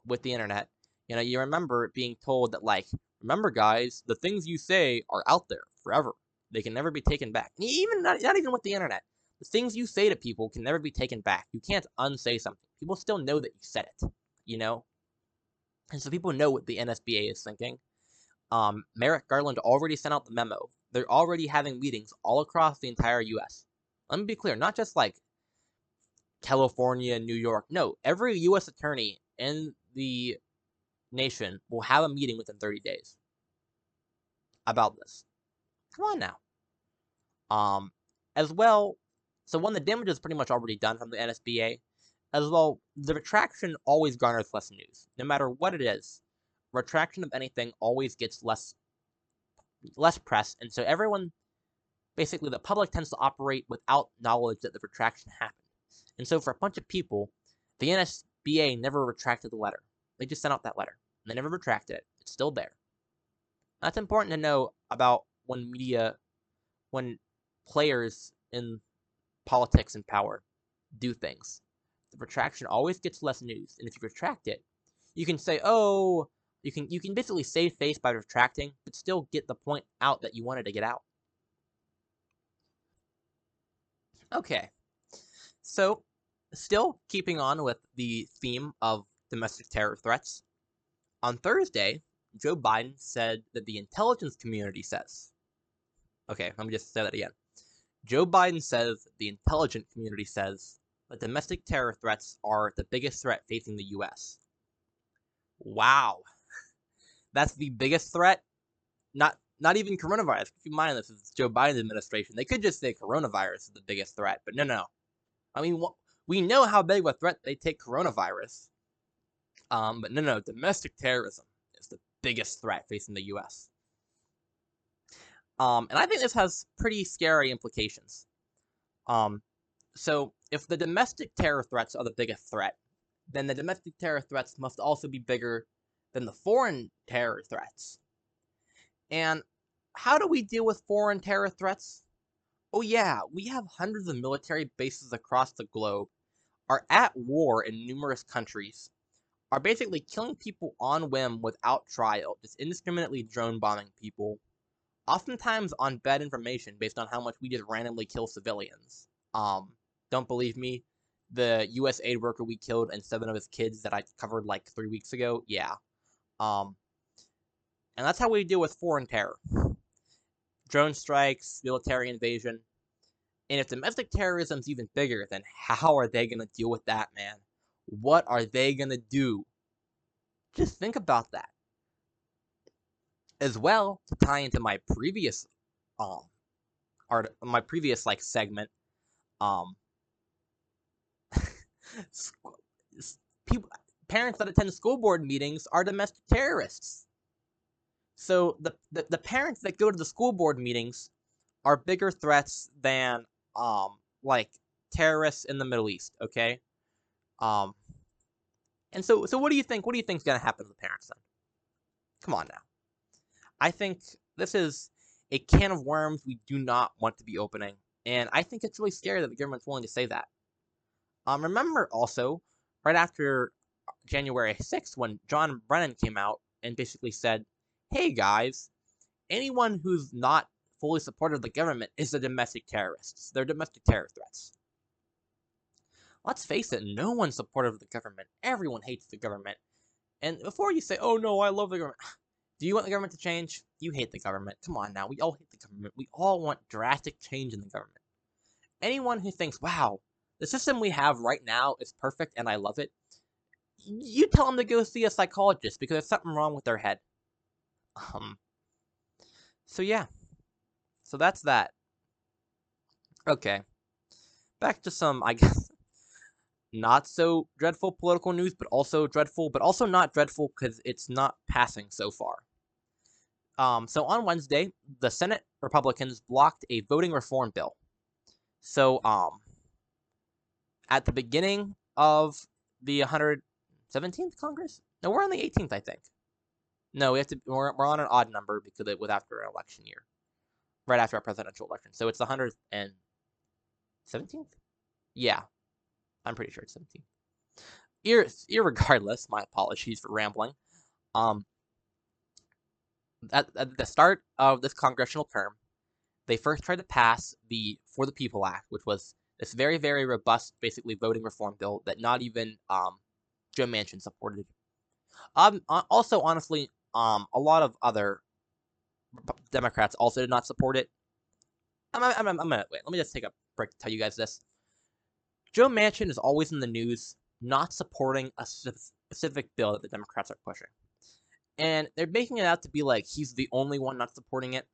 with the internet, you know, you remember being told that like, remember guys, the things you say are out there forever. They can never be taken back. Even not, not even with the internet. The things you say to people can never be taken back. You can't unsay something. People still know that you said it, you know? And so people know what the NSBA is thinking. Um, Merrick Garland already sent out the memo. They're already having meetings all across the entire U.S. Let me be clear, not just like California, New York. No, every U.S. attorney in the nation will have a meeting within 30 days about this. Come on now. Um, as well, so one, the damage is pretty much already done from the NSBA. As well, the retraction always garners less news, no matter what it is. Retraction of anything always gets less less press, and so everyone, basically, the public tends to operate without knowledge that the retraction happened. And so, for a bunch of people, the NSBA never retracted the letter. They just sent out that letter. And they never retracted it. It's still there. That's important to know about when media, when players in politics and power do things. The retraction always gets less news, and if you retract it, you can say, "Oh, you can you can basically save face by retracting, but still get the point out that you wanted to get out." Okay, so still keeping on with the theme of domestic terror threats, on Thursday, Joe Biden said that the intelligence community says. Okay, let me just say that again. Joe Biden says the intelligence community says that domestic terror threats are the biggest threat facing the U.S. Wow, <laughs> that's the biggest threat. Not not even coronavirus. Keep in mind this is Joe Biden's administration. They could just say coronavirus is the biggest threat, but no, no. I mean, we know how big of a threat they take coronavirus. Um, but no, no, domestic terrorism is the biggest threat facing the U.S. Um, and I think this has pretty scary implications. Um, so if the domestic terror threats are the biggest threat, then the domestic terror threats must also be bigger than the foreign terror threats. And how do we deal with foreign terror threats? Oh yeah, we have hundreds of military bases across the globe, are at war in numerous countries, are basically killing people on whim without trial, just indiscriminately drone bombing people, oftentimes on bad information based on how much we just randomly kill civilians. Um, don't believe me? The U.S. aid worker we killed and seven of his kids that I covered like three weeks ago, yeah. Um, and that's how we deal with foreign terror. Drone strikes, military invasion. And if domestic terrorism is even bigger, then how are they going to deal with that, man? What are they going to do? Just think about that. As well, to tie into my previous um art my previous like segment um <laughs> people parents that attend school board meetings are domestic terrorists. So the, the the parents that go to the school board meetings are bigger threats than um like terrorists in the Middle East, okay? Um, and so, so what do you think? What do you think is going to happen to the parents then? Come on now. I think this is a can of worms we do not want to be opening, and I think it's really scary that the government's willing to say that. Um, remember also, right after January 6th, when John Brennan came out and basically said, "Hey guys, anyone who's not fully supportive of the government is a domestic terrorist. They're domestic terror threats." Let's face it, no one's supportive of the government. Everyone hates the government. And before you say, oh no, I love the government, <sighs> do you want the government to change? You hate the government. Come on now, we all hate the government. We all want drastic change in the government. Anyone who thinks, wow, the system we have right now is perfect and I love it, you tell them to go see a psychologist because there's something wrong with their head. Um. So yeah. So that's that. Okay. Back to some, I guess, not so dreadful political news, but also dreadful, but also not dreadful because it's not passing so far. Um, so on Wednesday, the Senate Republicans blocked a voting reform bill. So um, at the beginning of the 117th Congress, no, we're on the 18th, I think. No, we have to. We're, we're on an odd number because it was after an election year, right after our presidential election. So it's the 117th. Yeah, I'm pretty sure it's 17. Ir- irregardless, my apologies for rambling. Um, at, at the start of this congressional term, they first tried to pass the For the People Act, which was this very, very robust, basically voting reform bill that not even um, Joe Manchin supported. Um, also, honestly, um, a lot of other Democrats also did not support it. I'm, I'm, I'm, I'm gonna wait. Let me just take a break to tell you guys this. Joe Manchin is always in the news not supporting a specific bill that the Democrats are pushing. And they're making it out to be like he's the only one not supporting it.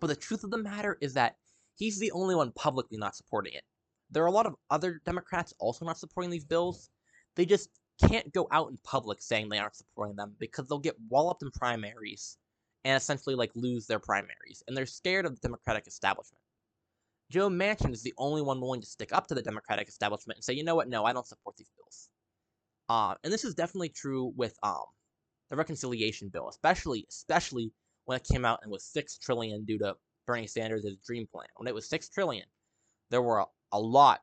But the truth of the matter is that he's the only one publicly not supporting it. There are a lot of other Democrats also not supporting these bills. They just can't go out in public saying they aren't supporting them because they'll get walloped in primaries and essentially like lose their primaries. And they're scared of the Democratic establishment. Joe Manchin is the only one willing to stick up to the Democratic establishment and say, you know what, no, I don't support these bills. Uh, and this is definitely true with um, the reconciliation bill, especially especially when it came out and was six trillion due to Bernie Sanders' dream plan. When it was six trillion, there were a, a lot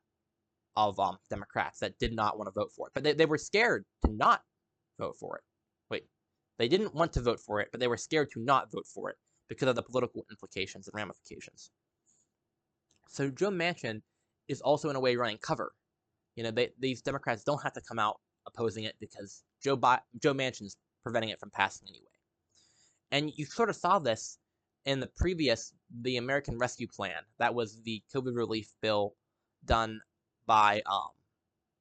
of um, Democrats that did not want to vote for it, but they, they were scared to not vote for it. Wait, they didn't want to vote for it, but they were scared to not vote for it because of the political implications and ramifications. So Joe Manchin is also in a way running cover. You know, they, these Democrats don't have to come out opposing it because Joe Bi- Joe Manchin's preventing it from passing anyway. And you sort of saw this in the previous the American Rescue Plan. That was the COVID relief bill done by um,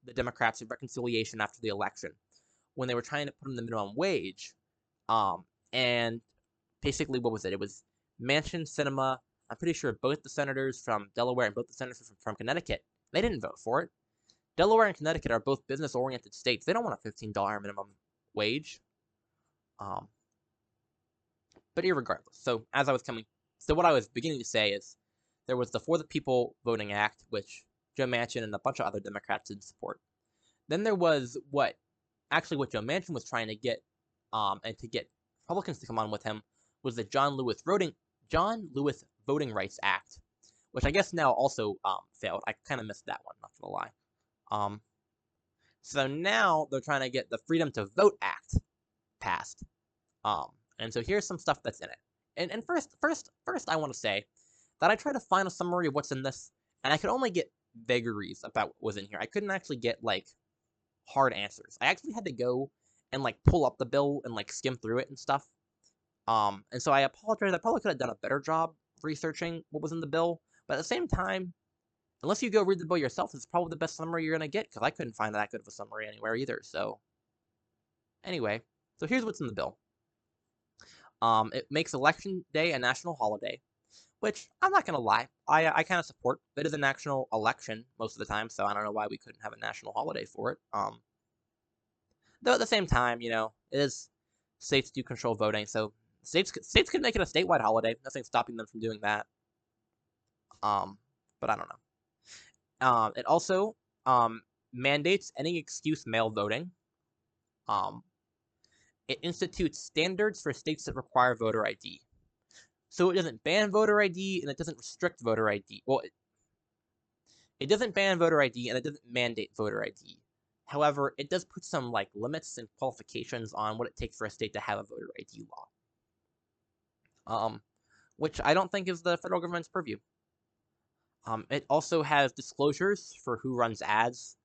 the Democrats in reconciliation after the election when they were trying to put in the minimum wage. Um, and basically, what was it? It was Manchin Sinema I'm pretty sure both the senators from Delaware and both the senators from, from Connecticut, they didn't vote for it. Delaware and Connecticut are both business oriented states. They don't want a $15 minimum wage. Um, but regardless, so as I was coming, so what I was beginning to say is there was the For the People Voting Act, which Joe Manchin and a bunch of other Democrats did support. Then there was what actually what Joe Manchin was trying to get, um, and to get Republicans to come on with him was the John Lewis voting John Lewis Voting Rights Act, which I guess now also um, failed. I kind of missed that one, not gonna lie. Um, so now they're trying to get the Freedom to Vote Act passed. Um, and so here's some stuff that's in it. And and first, first, first, I want to say that I tried to find a summary of what's in this, and I could only get vagaries about what was in here. I couldn't actually get like hard answers. I actually had to go and like pull up the bill and like skim through it and stuff. Um, and so I apologize. I probably could have done a better job researching what was in the bill. But at the same time, unless you go read the bill yourself, it's probably the best summary you're going to get because I couldn't find that good of a summary anywhere either. So, anyway, so here's what's in the bill. Um, it makes Election Day a national holiday, which I'm not going to lie, I, I kind of support. It is a national election most of the time, so I don't know why we couldn't have a national holiday for it. Um, though at the same time, you know, it is states do control voting, so States states could make it a statewide holiday. Nothing stopping them from doing that. Um, but I don't know. Um, it also um, mandates any excuse mail voting. Um, it institutes standards for states that require voter ID. So it doesn't ban voter ID and it doesn't restrict voter ID. Well, it, it doesn't ban voter ID and it doesn't mandate voter ID. However, it does put some like limits and qualifications on what it takes for a state to have a voter ID law um, which I don't think is the federal government's purview. Um, it also has disclosures for who runs ads.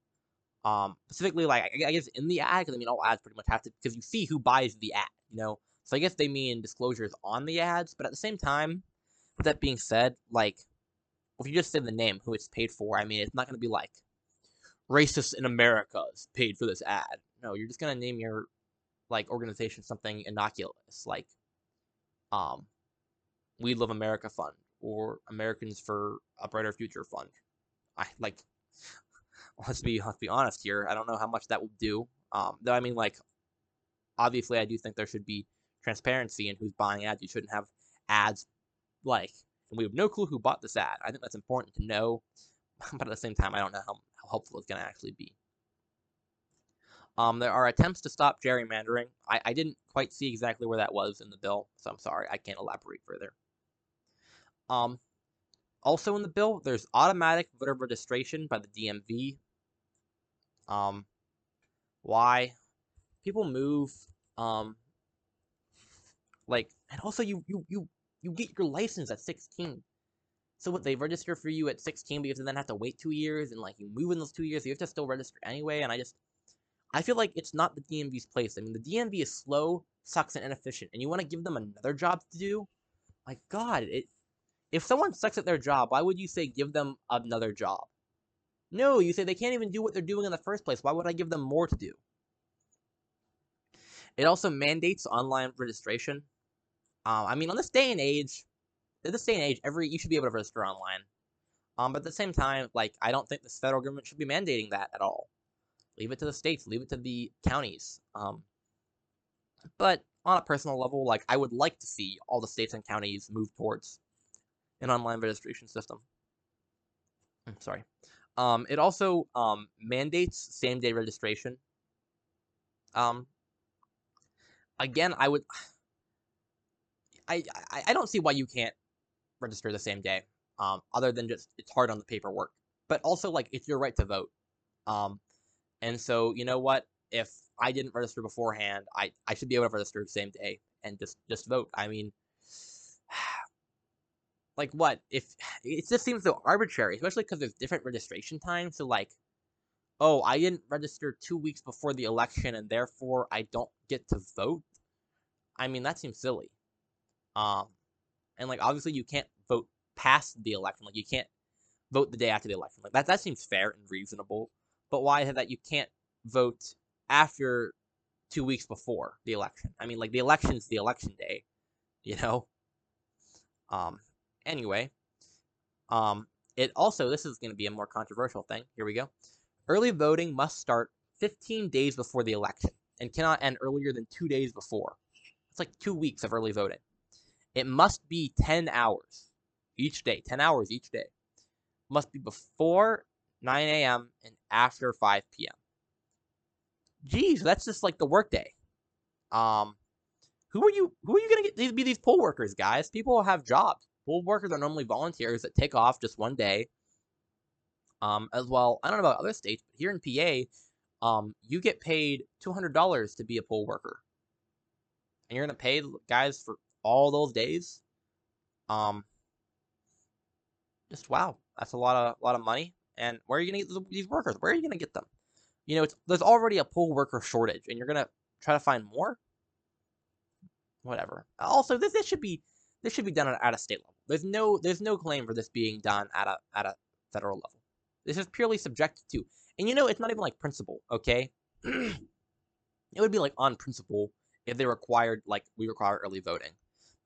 Um, specifically, like I guess in the ad, because I mean all ads pretty much have to because you see who buys the ad, you know. So I guess they mean disclosures on the ads, but at the same time, with that being said, like if you just say the name, who it's paid for, I mean it's not going to be like racist in America is paid for this ad. No, you're just going to name your like organization something innocuous, like um, We Love America Fund or Americans for a Brighter Future Fund. I like <laughs> let's be let's be honest here. I don't know how much that will do. Um, though I mean, like, obviously, I do think there should be transparency in who's buying ads. You shouldn't have ads like, and we have no clue who bought this ad. I think that's important to know, <laughs> but at the same time, I don't know how, how helpful it's going to actually be. Um, there are attempts to stop gerrymandering. I, I didn't quite see exactly where that was in the bill, so I'm sorry, I can't elaborate further. Um, also in the bill, there's automatic voter registration by the DMV. Um, why? People move, um, like, and also you, you, you, you get your license at 16. So what, they register for you at 16, but you then have to wait two years, and, like, you move in those two years, so you have to still register anyway, and I just, I feel like it's not the DMV's place. I mean, the DMV is slow, sucks, and inefficient, and you want to give them another job to do? My god, it, if someone sucks at their job, why would you say give them another job? No, you say they can't even do what they're doing in the first place. Why would I give them more to do? It also mandates online registration. Um, I mean, on this day and age, in this day and age, every you should be able to register online. Um, but at the same time, like I don't think the federal government should be mandating that at all. Leave it to the states. Leave it to the counties. Um, but on a personal level, like I would like to see all the states and counties move towards an online registration system. I'm hmm, sorry. Um, it also um, mandates same day registration. Um, again, I would. <sighs> I, I, I don't see why you can't register the same day. Um, other than just it's hard on the paperwork, but also like it's your right to vote. Um, and so you know what? If I didn't register beforehand, I I should be able to register the same day and just just vote. I mean, <sighs> like what if <sighs> it just seems so arbitrary, especially because there's different registration times. So like, oh, I didn't register two weeks before the election, and therefore I don't get to vote. I mean, that seems silly. Um, and like obviously you can't vote past the election. Like you can't vote the day after the election. Like that that seems fair and reasonable. But why is it that you can't vote after two weeks before the election? I mean, like the election's the election day, you know. Um. Anyway, um, it also this is going to be a more controversial thing. Here we go. Early voting must start 15 days before the election and cannot end earlier than two days before. It's like two weeks of early voting. It must be 10 hours each day, 10 hours each day. Must be before 9 a.m. and after 5 p.m. Geez, that's just like the workday. Um, who are you? Who are you gonna get? These be these poll workers, guys. People have jobs. Poll workers are normally volunteers that take off just one day. Um, as well, I don't know about other states, but here in PA, um, you get paid two hundred dollars to be a poll worker, and you're gonna pay guys for all those days. Um, just wow, that's a lot of lot of money. And where are you gonna get these workers? Where are you gonna get them? You know, there's already a pool worker shortage, and you're gonna try to find more. Whatever. Also, this this should be this should be done at, at a state level. There's no there's no claim for this being done at a at a federal level. This is purely subjective to, and you know, it's not even like principle. Okay, <clears throat> it would be like on principle if they required like we require early voting.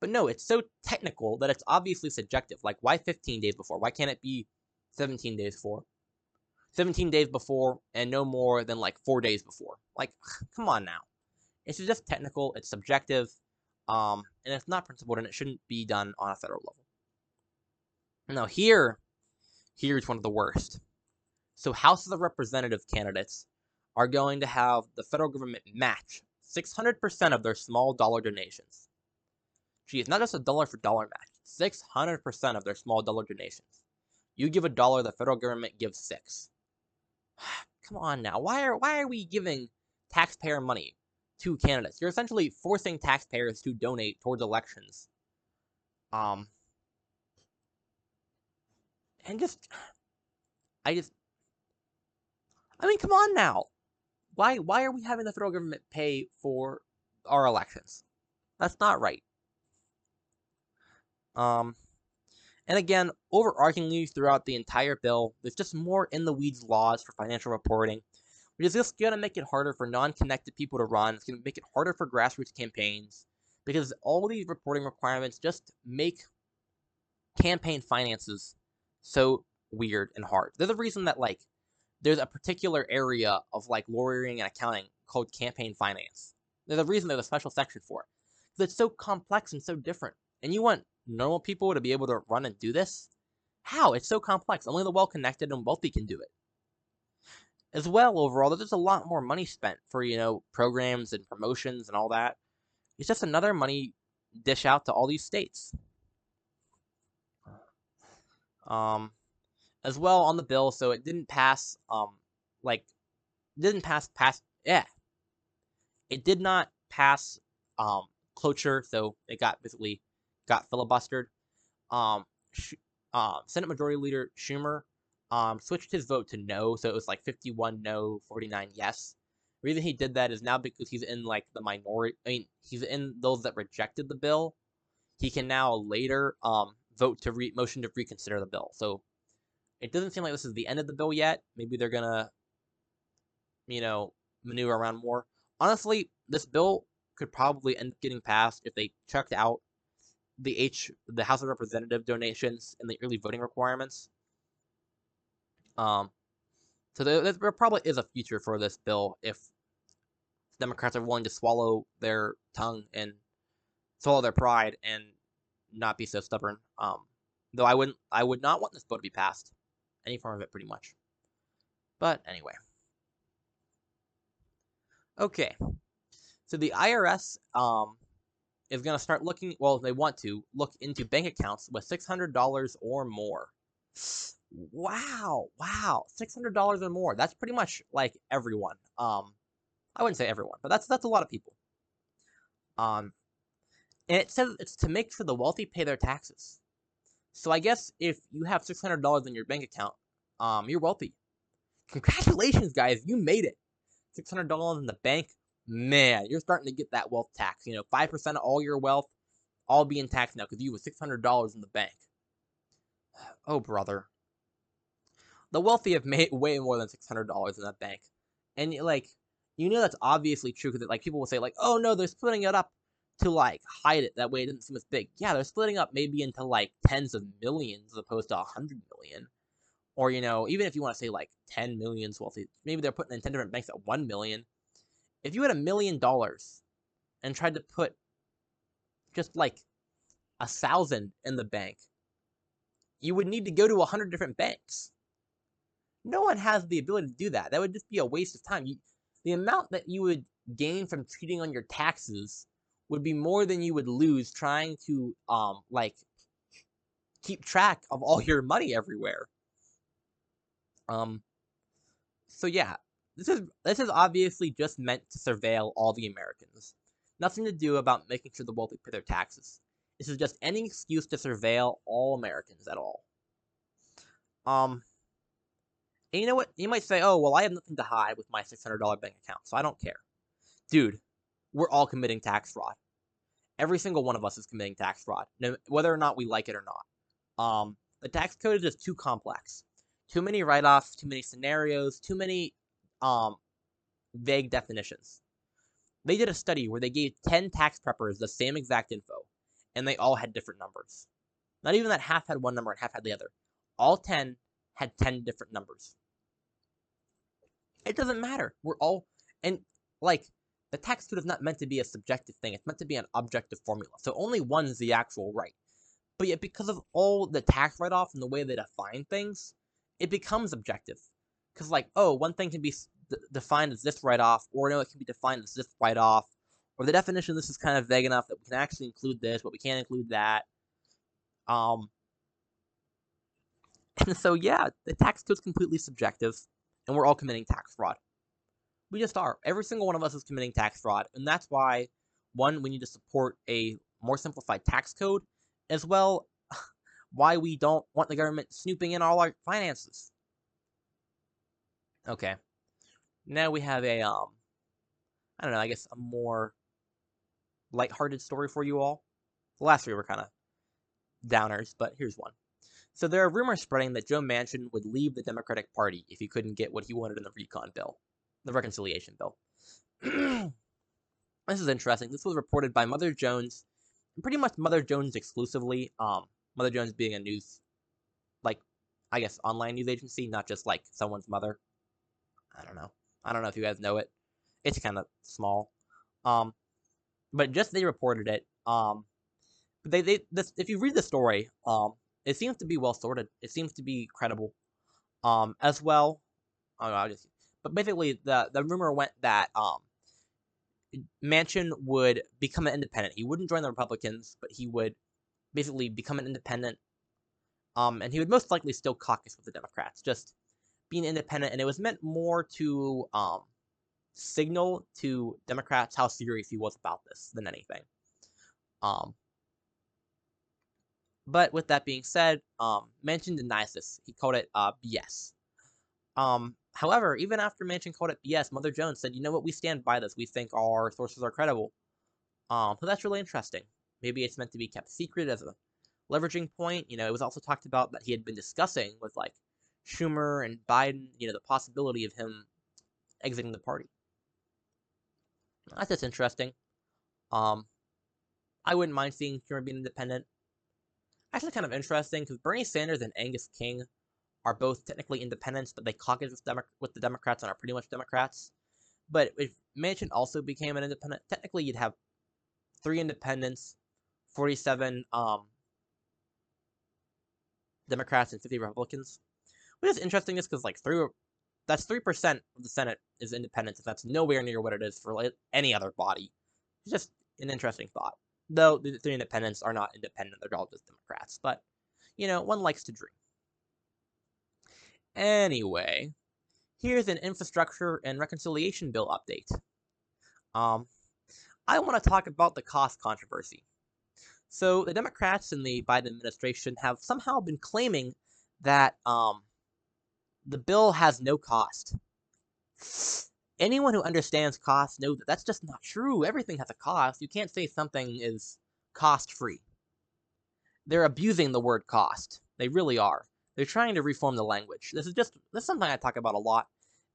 But no, it's so technical that it's obviously subjective. Like, why 15 days before? Why can't it be 17 days before? 17 days before and no more than like four days before. Like, <sighs> come on now. It's just technical, it's subjective, um, and it's not principled, and it shouldn't be done on a federal level. Now, here, here's one of the worst. So, House of the Representative candidates are going to have the federal government match 600% of their small dollar donations. Geez, not just a dollar for dollar match, 600% of their small dollar donations. You give a dollar, the federal government gives six. <sighs> Come on now, why are why are we giving taxpayer money to candidates? You're essentially forcing taxpayers to donate towards elections. Um, and just, <sighs> I just, I mean, come on now why why are we having the federal government pay for our elections? That's not right. Um, and again, overarchingly throughout the entire bill, there's just more in the weeds laws for financial reporting, which is just gonna make it harder for non-connected people to run. It's gonna make it harder for grassroots campaigns because all these reporting requirements just make campaign finances so weird and hard. There's a reason that like there's a particular area of like lawyering and accounting called campaign finance. There's a reason there's a special section for it. Because it's so complex and so different. And you want normal people to be able to run and do this? How? It's so complex. Only the well connected and wealthy can do it. As well, overall, there's a lot more money spent for, you know, programs and promotions and all that. It's just another money dish out to all these states. Um, as well on the bill, so it didn't pass. Um, like didn't pass pass. Yeah, it did not pass. Um, cloture, so it got basically got filibustered. Um, sh- uh, Senate Majority Leader Schumer um switched his vote to no, so it was like 51 no, 49 yes. The reason he did that is now because he's in like the minority. I mean, he's in those that rejected the bill. He can now later um vote to re- motion to reconsider the bill. So it doesn't seem like this is the end of the bill yet. Maybe they're gonna, you know, maneuver around more. Honestly, this bill could probably end up getting passed if they checked out the H the House of Representative donations and the early voting requirements. Um, so there, there probably is a future for this bill if Democrats are willing to swallow their tongue and swallow their pride and not be so stubborn. Um, though I wouldn't, I would not want this bill to be passed, any form of it, pretty much. But anyway, okay. So the IRS um is gonna start looking. Well, they want to look into bank accounts with six hundred dollars or more. Wow, wow, six hundred dollars or more. That's pretty much like everyone. Um, I wouldn't say everyone, but that's that's a lot of people. Um, and it says it's to make sure the wealthy pay their taxes. So I guess if you have six hundred dollars in your bank account, um, you're wealthy. Congratulations, guys, you made it. Six hundred dollars in the bank, man, you're starting to get that wealth tax. You know, five percent of all your wealth, all being taxed now because you have six hundred dollars in the bank. <sighs> Oh, brother. The wealthy have made way more than six hundred dollars in that bank, and like, you know that's obviously true because like people will say like, oh no, they're splitting it up to like hide it that way it doesn't seem as big. Yeah, they're splitting up maybe into like tens of millions as opposed to a hundred million. Or, you know, even if you want to say like 10 millions wealthy, maybe they're putting in 10 different banks at 1 million. If you had a million dollars and tried to put just like a thousand in the bank, you would need to go to a hundred different banks. No one has the ability to do that. That would just be a waste of time. You, the amount that you would gain from cheating on your taxes would be more than you would lose trying to um like keep track of all your money everywhere. Um so yeah, this is this is obviously just meant to surveil all the Americans. Nothing to do about making sure the wealthy pay their taxes. This is just any excuse to surveil all Americans at all. Um and you know what? You might say, "Oh, well, I have nothing to hide with my $600 bank account, so I don't care." Dude, we're all committing tax fraud. Every single one of us is committing tax fraud, no, whether or not we like it or not. Um, the tax code is just too complex. Too many write-offs, too many scenarios, too many um, vague definitions. They did a study where they gave 10 tax preppers the same exact info, and they all had different numbers. Not even that half had one number and half had the other. All 10 had 10 different numbers. It doesn't matter. We're all, and like, the tax code is not meant to be a subjective thing. It's meant to be an objective formula. So only one's the actual right. But yet, because of all the tax write-off and the way they define things, it becomes objective. Because, like, oh, one thing can be defined as this write-off, or no, it can be defined as this write-off, or the definition this is kind of vague enough that we can actually include this, but we can't include that. Um, and so, yeah, the tax code is completely subjective, and we're all committing tax fraud. We just are. Every single one of us is committing tax fraud, and that's why, one, we need to support a more simplified tax code, as well <laughs> why we don't want the government snooping in all our finances. Okay. Now we have a, um, I don't know, I guess a more lighthearted story for you all. The last three were kind of downers, but here's one. So there are rumors spreading that Joe Manchin would leave the Democratic Party if he couldn't get what he wanted in the recon bill, the reconciliation bill. <clears throat> this is interesting. This was reported by Mother Jones, pretty much Mother Jones exclusively. Um, Mother Jones being a news, like, I guess, online news agency, not just like someone's mother. I don't know. I don't know if you guys know it. It's kind of small. Um, but just they reported it. Um, they they this if you read the story, um, it seems to be well sorted. It seems to be credible. Um, as well. Oh, I'll just. But basically, the the rumor went that um, Manchin would become an independent. He wouldn't join the Republicans, but he would basically become an independent. Um, and he would most likely still caucus with the Democrats, just being independent. And it was meant more to um, signal to Democrats how serious he was about this than anything. Um, but with that being said, um, Manchin denies this. He called it uh, BS. Um, however, even after Manchin called it BS, Mother Jones said, "You know what? We stand by this. We think our sources are credible." Um, so that's really interesting. Maybe it's meant to be kept secret as a leveraging point. You know, it was also talked about that he had been discussing with like Schumer and Biden. You know, the possibility of him exiting the party. That's just interesting. Um, I wouldn't mind seeing Schumer being independent. Actually, kind of interesting because Bernie Sanders and Angus King are both technically independents, but they caucus with, Demo- with the Democrats and are pretty much Democrats. But if Manchin also became an independent, technically you'd have three independents, 47 um, Democrats, and 50 Republicans. Which is interesting is because, like, three, that's 3% of the Senate is independent, and that's nowhere near what it is for like, any other body. It's just an interesting thought. Though the three independents are not independent, they're all just Democrats. But, you know, one likes to dream. Anyway, here's an infrastructure and reconciliation bill update. Um, I want to talk about the cost controversy. So the Democrats in the Biden administration have somehow been claiming that um, the bill has no cost. Anyone who understands cost knows that that's just not true. Everything has a cost. You can't say something is cost free. They're abusing the word cost. They really are. They're trying to reform the language. This is just this is something I talk about a lot.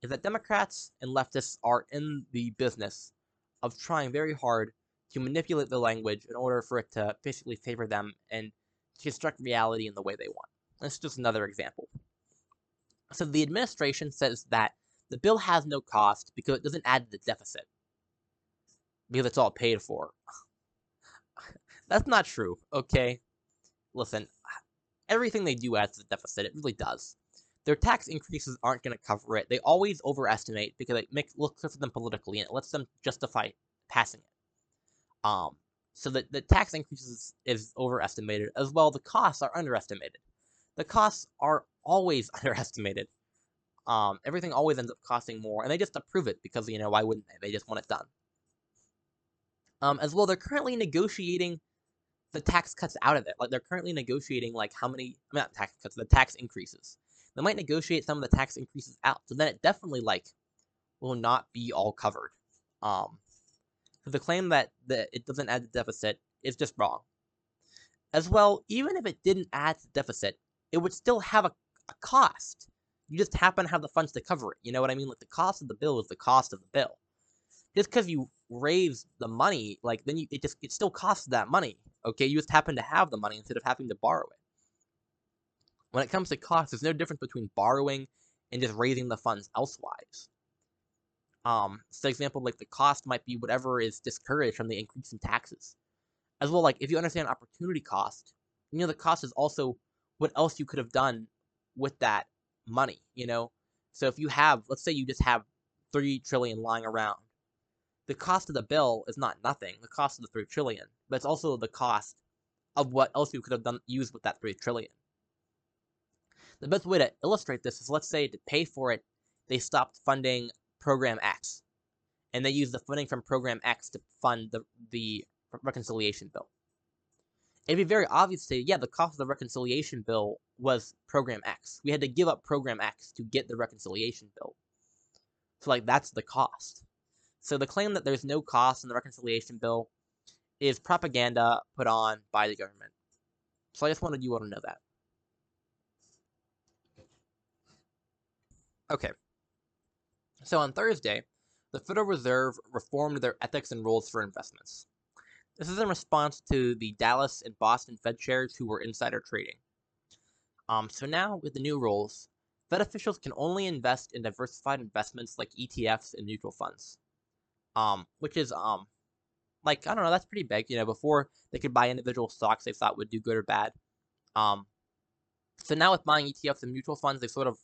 Is that Democrats and leftists are in the business of trying very hard to manipulate the language in order for it to basically favor them and construct reality in the way they want. That's just another example. So the administration says that the bill has no cost because it doesn't add to the deficit. Because it's all paid for. <sighs> That's not true, okay? Listen, <sighs> everything they do adds to the deficit. It really does. Their tax increases aren't going to cover it. They always overestimate because it makes looks good for them politically and it lets them justify passing it. Um, so the, the tax increases is overestimated as well. The costs are underestimated. The costs are always <laughs> underestimated. Um, everything always ends up costing more, and they just approve it because you know why wouldn't they? They just want it done. Um, as well, they're currently negotiating the tax cuts out of it. Like they're currently negotiating like how many I mean, not tax cuts, the tax increases. They might negotiate some of the tax increases out. So then it definitely like will not be all covered. Um so the claim that, that it doesn't add to deficit is just wrong. As well, even if it didn't add to the deficit, it would still have a, a cost. You just happen to have the funds to cover it. You know what I mean? Like the cost of the bill is the cost of the bill. Just because you raise the money, like then you it just it still costs that money. Okay, you just happen to have the money instead of having to borrow it. When it comes to cost, there's no difference between borrowing and just raising the funds elsewise. Um, so example, like the cost might be whatever is discouraged from the increase in taxes. As well, like if you understand opportunity cost, you know the cost is also what else you could have done with that money, you know? So if you have, let's say you just have three trillion lying around, the cost of the bill is not nothing. The cost of the three trillion, but it's also the cost of what else you could have done used with that three trillion. The best way to illustrate this is let's say to pay for it, they stopped funding Program X, and they used the funding from Program X to fund the the reconciliation bill. It'd be very obvious to say, yeah, the cost of the reconciliation bill was Program X. We had to give up Program X to get the reconciliation bill. So like that's the cost. So the claim that there's no cost in the reconciliation bill is propaganda put on by the government. So I just wanted you all to know that. Okay. So on Thursday, the Federal Reserve reformed their ethics and rules for investments. This is in response to the Dallas and Boston Fed chairs who were insider trading. Um, so now with the new rules, Fed officials can only invest in diversified investments like ETFs and mutual funds. Um, which is um, like I don't know, that's pretty big. You know, before they could buy individual stocks they thought would do good or bad. Um, so now with buying ETFs and mutual funds, they sort of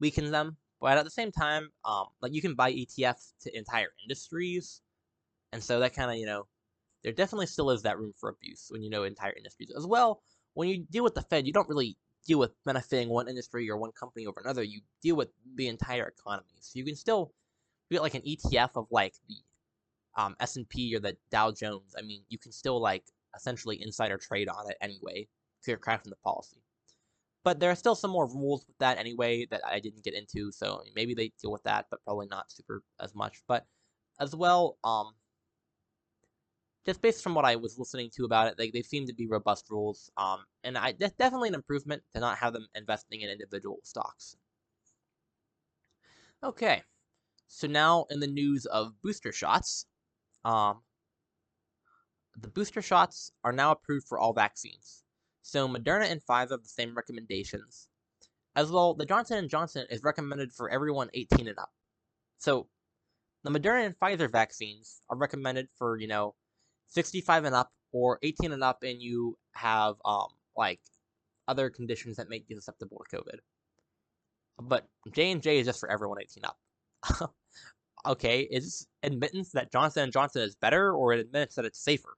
weaken them. But at the same time, um, like you can buy ETFs to entire industries, and so that kind of you know, there definitely still is that room for abuse when you know entire industries as well. When you deal with the Fed, you don't really deal with benefiting one industry or one company over another. You deal with the entire economy. So you can still get like an ETF of like the um, S&P or the Dow Jones. I mean, you can still like essentially insider trade on it anyway because you're crafting the policy. But there are still some more rules with that anyway that I didn't get into, so maybe they deal with that, but probably not super as much. But as well, um, just based from what I was listening to about it, they, they seem to be robust rules. Um, and I that's definitely an improvement to not have them investing in individual stocks. Okay, so now in the news of booster shots, um, the booster shots are now approved for all vaccines. So Moderna and Pfizer have the same recommendations. As well, the Johnson & Johnson is recommended for everyone 18 and up. So the Moderna and Pfizer vaccines are recommended for, you know, 65 and up or 18 and up and you have um like other conditions that make you susceptible to COVID. But J&J is just for everyone 18 up. <laughs> okay, is admittance that Johnson & Johnson is better or admittance that it's safer?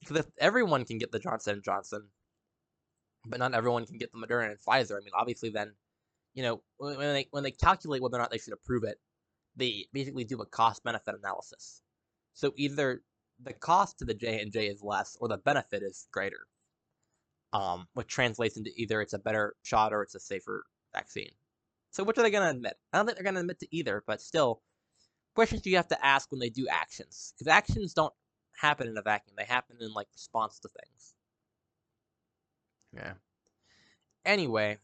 Because if everyone can get the Johnson & Johnson, but not everyone can get the Moderna and Pfizer, I mean, obviously then, you know, when they, when they calculate whether or not they should approve it, they basically do a cost-benefit analysis. So either the cost to the J&J is less or the benefit is greater. Um, which translates into either it's a better shot or it's a safer vaccine. So which are they going to admit? I don't think they're going to admit to either, but still, questions you have to ask when they do actions. Because actions don't happen in a vacuum. They happen in, like, response to things. Yeah. Anyway,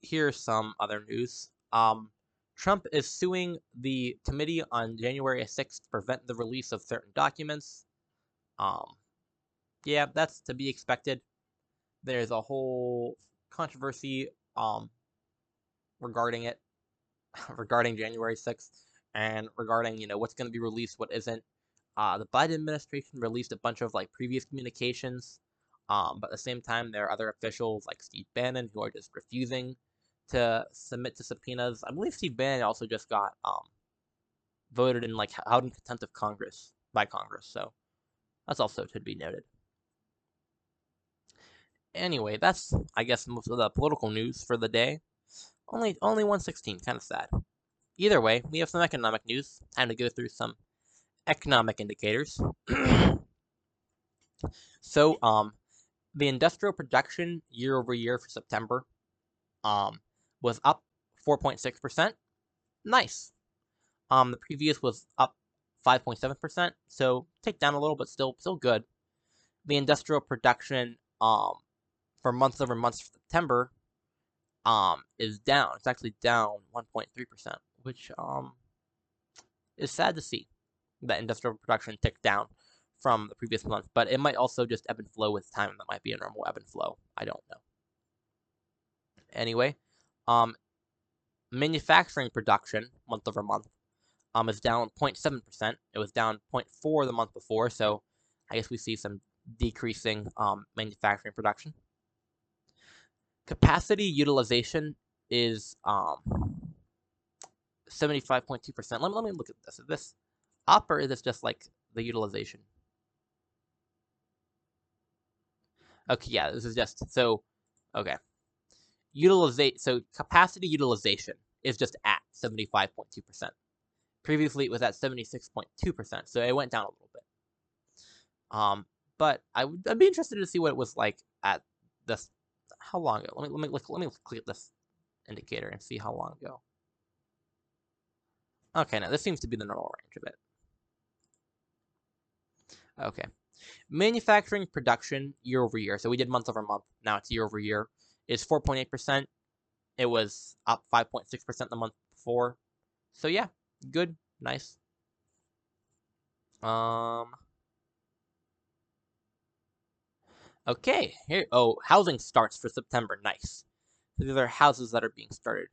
here's some other news. Um, Trump is suing the committee on January 6th to prevent the release of certain documents. Um, yeah, that's to be expected. There's a whole controversy um, regarding it, <laughs> regarding January 6th, and regarding, you know, what's going to be released, what isn't. Uh, the Biden administration released a bunch of, like, previous communications, um, but at the same time, there are other officials like Steve Bannon who are just refusing to submit to subpoenas. I believe Steve Bannon also just got um, voted in like out in contempt of Congress by Congress, so that's also to be noted. Anyway, that's I guess most of the political news for the day. Only only 116, kind of sad. Either way, we have some economic news. Time to go through some economic indicators. <clears throat> so, um, the industrial production year over year for September, um, was up 4.6%. Nice. Um, the previous was up 5.7%, so take down a little, but still still good. The industrial production um for month over month for September um is down. It's actually down 1.3%, which um is sad to see that industrial production ticked down from the previous month, but it might also just ebb and flow with time. That might be a normal ebb and flow. I don't know. Anyway, um, manufacturing production month over month um, is down 0.7%. It was down 0.4 the month before, so I guess we see some decreasing um, manufacturing production. Capacity utilization is um, 75.2%. Let me, let me look at this. Is this up or is this just like the utilization? Okay, yeah, this is just, so, okay utilization, so capacity utilization is just at 75.2%. Previously, it was at 76.2%, so it went down a little bit. Um, but I would I'd be interested to see what it was like at this. How long ago? Let me let me look, let me click this indicator and see how long ago. Okay, now this seems to be the normal range of it. Okay. Manufacturing production year over year. So we did month over month. Now it's year over year is 4.8%. It was up 5.6% the month before. So yeah, good, nice. Um Okay, here oh, housing starts for September. Nice. these are houses that are being started.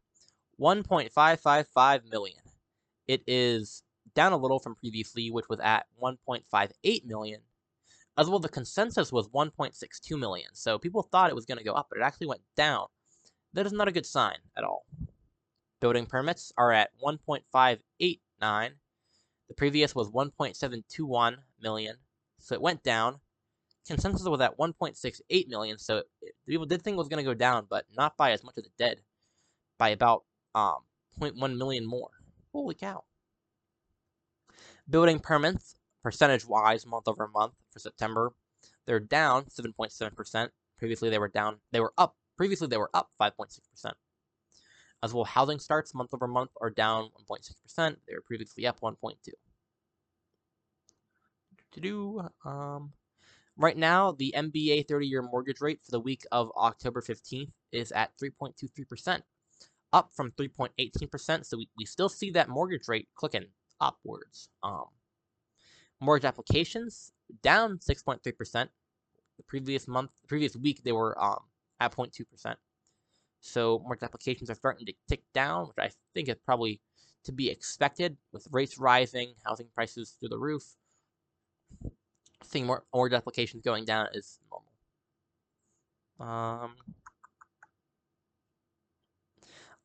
1.555 million. It is down a little from previously, which was at 1.58 million. As well, the consensus was 1.62 million. So people thought it was going to go up, but it actually went down. That is not a good sign at all. Building permits are at 1.589. The previous was 1.721 million, so it went down. Consensus was at 1.68 million, so it, people did think it was going to go down, but not by as much as it did, by about um 0.1 million more. Holy cow! Building permits, percentage-wise, month over month for September, they're down 7.7%. Previously, they were down. They were up. Previously, they were up 5.6%. As well, housing starts month over month are down 1.6%. They were previously up 1.2. To do, um, right now, the MBA 30-year mortgage rate for the week of October 15th is at 3.23%, up from 3.18%. So we, we still see that mortgage rate clicking upwards. Um, mortgage applications down 6.3%. The previous month, the previous week, they were um, at 0.2%. So mortgage applications are starting to tick down, which I think is probably to be expected with rates rising, housing prices through the roof. Seeing more mortgage applications going down is normal. Um,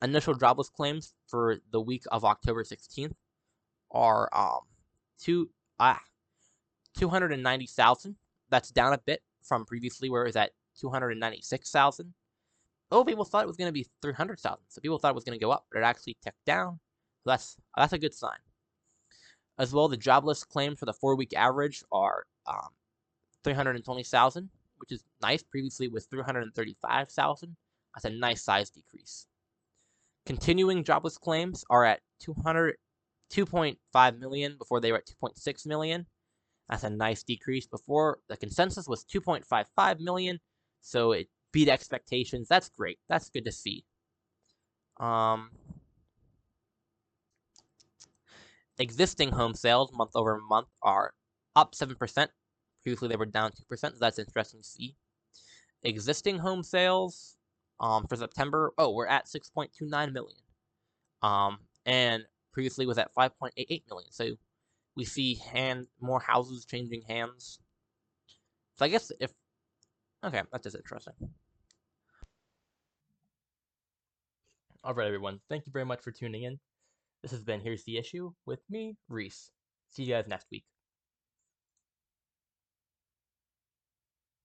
initial jobless claims for the week of October 16th are um two ah 290,000. That's down a bit from previously where it was at 296,000. Oh, people thought it was going to be 300,000. So people thought it was going to go up, but it actually ticked down. So that's that's a good sign. As well, the jobless claims for the four-week average are um, 320,000, which is nice. Previously was 335,000. That's a nice size decrease. Continuing jobless claims are at 200, 2.5 million before they were at 2.6 million. That's a nice decrease. Before the consensus was 2.55 million, so it beat expectations. That's great. That's good to see. Um, existing home sales month over month are up 7%. Previously, they were down 2%, so that's interesting to see. Existing home sales um, for September, oh, we're at 6.29 million. Um, and previously was at 5.88 million. So we see hand more houses changing hands. So I guess if okay, that's just interesting. All right, everyone. Thank you very much for tuning in. This has been Here's the Issue with me, Reese. See you guys next week.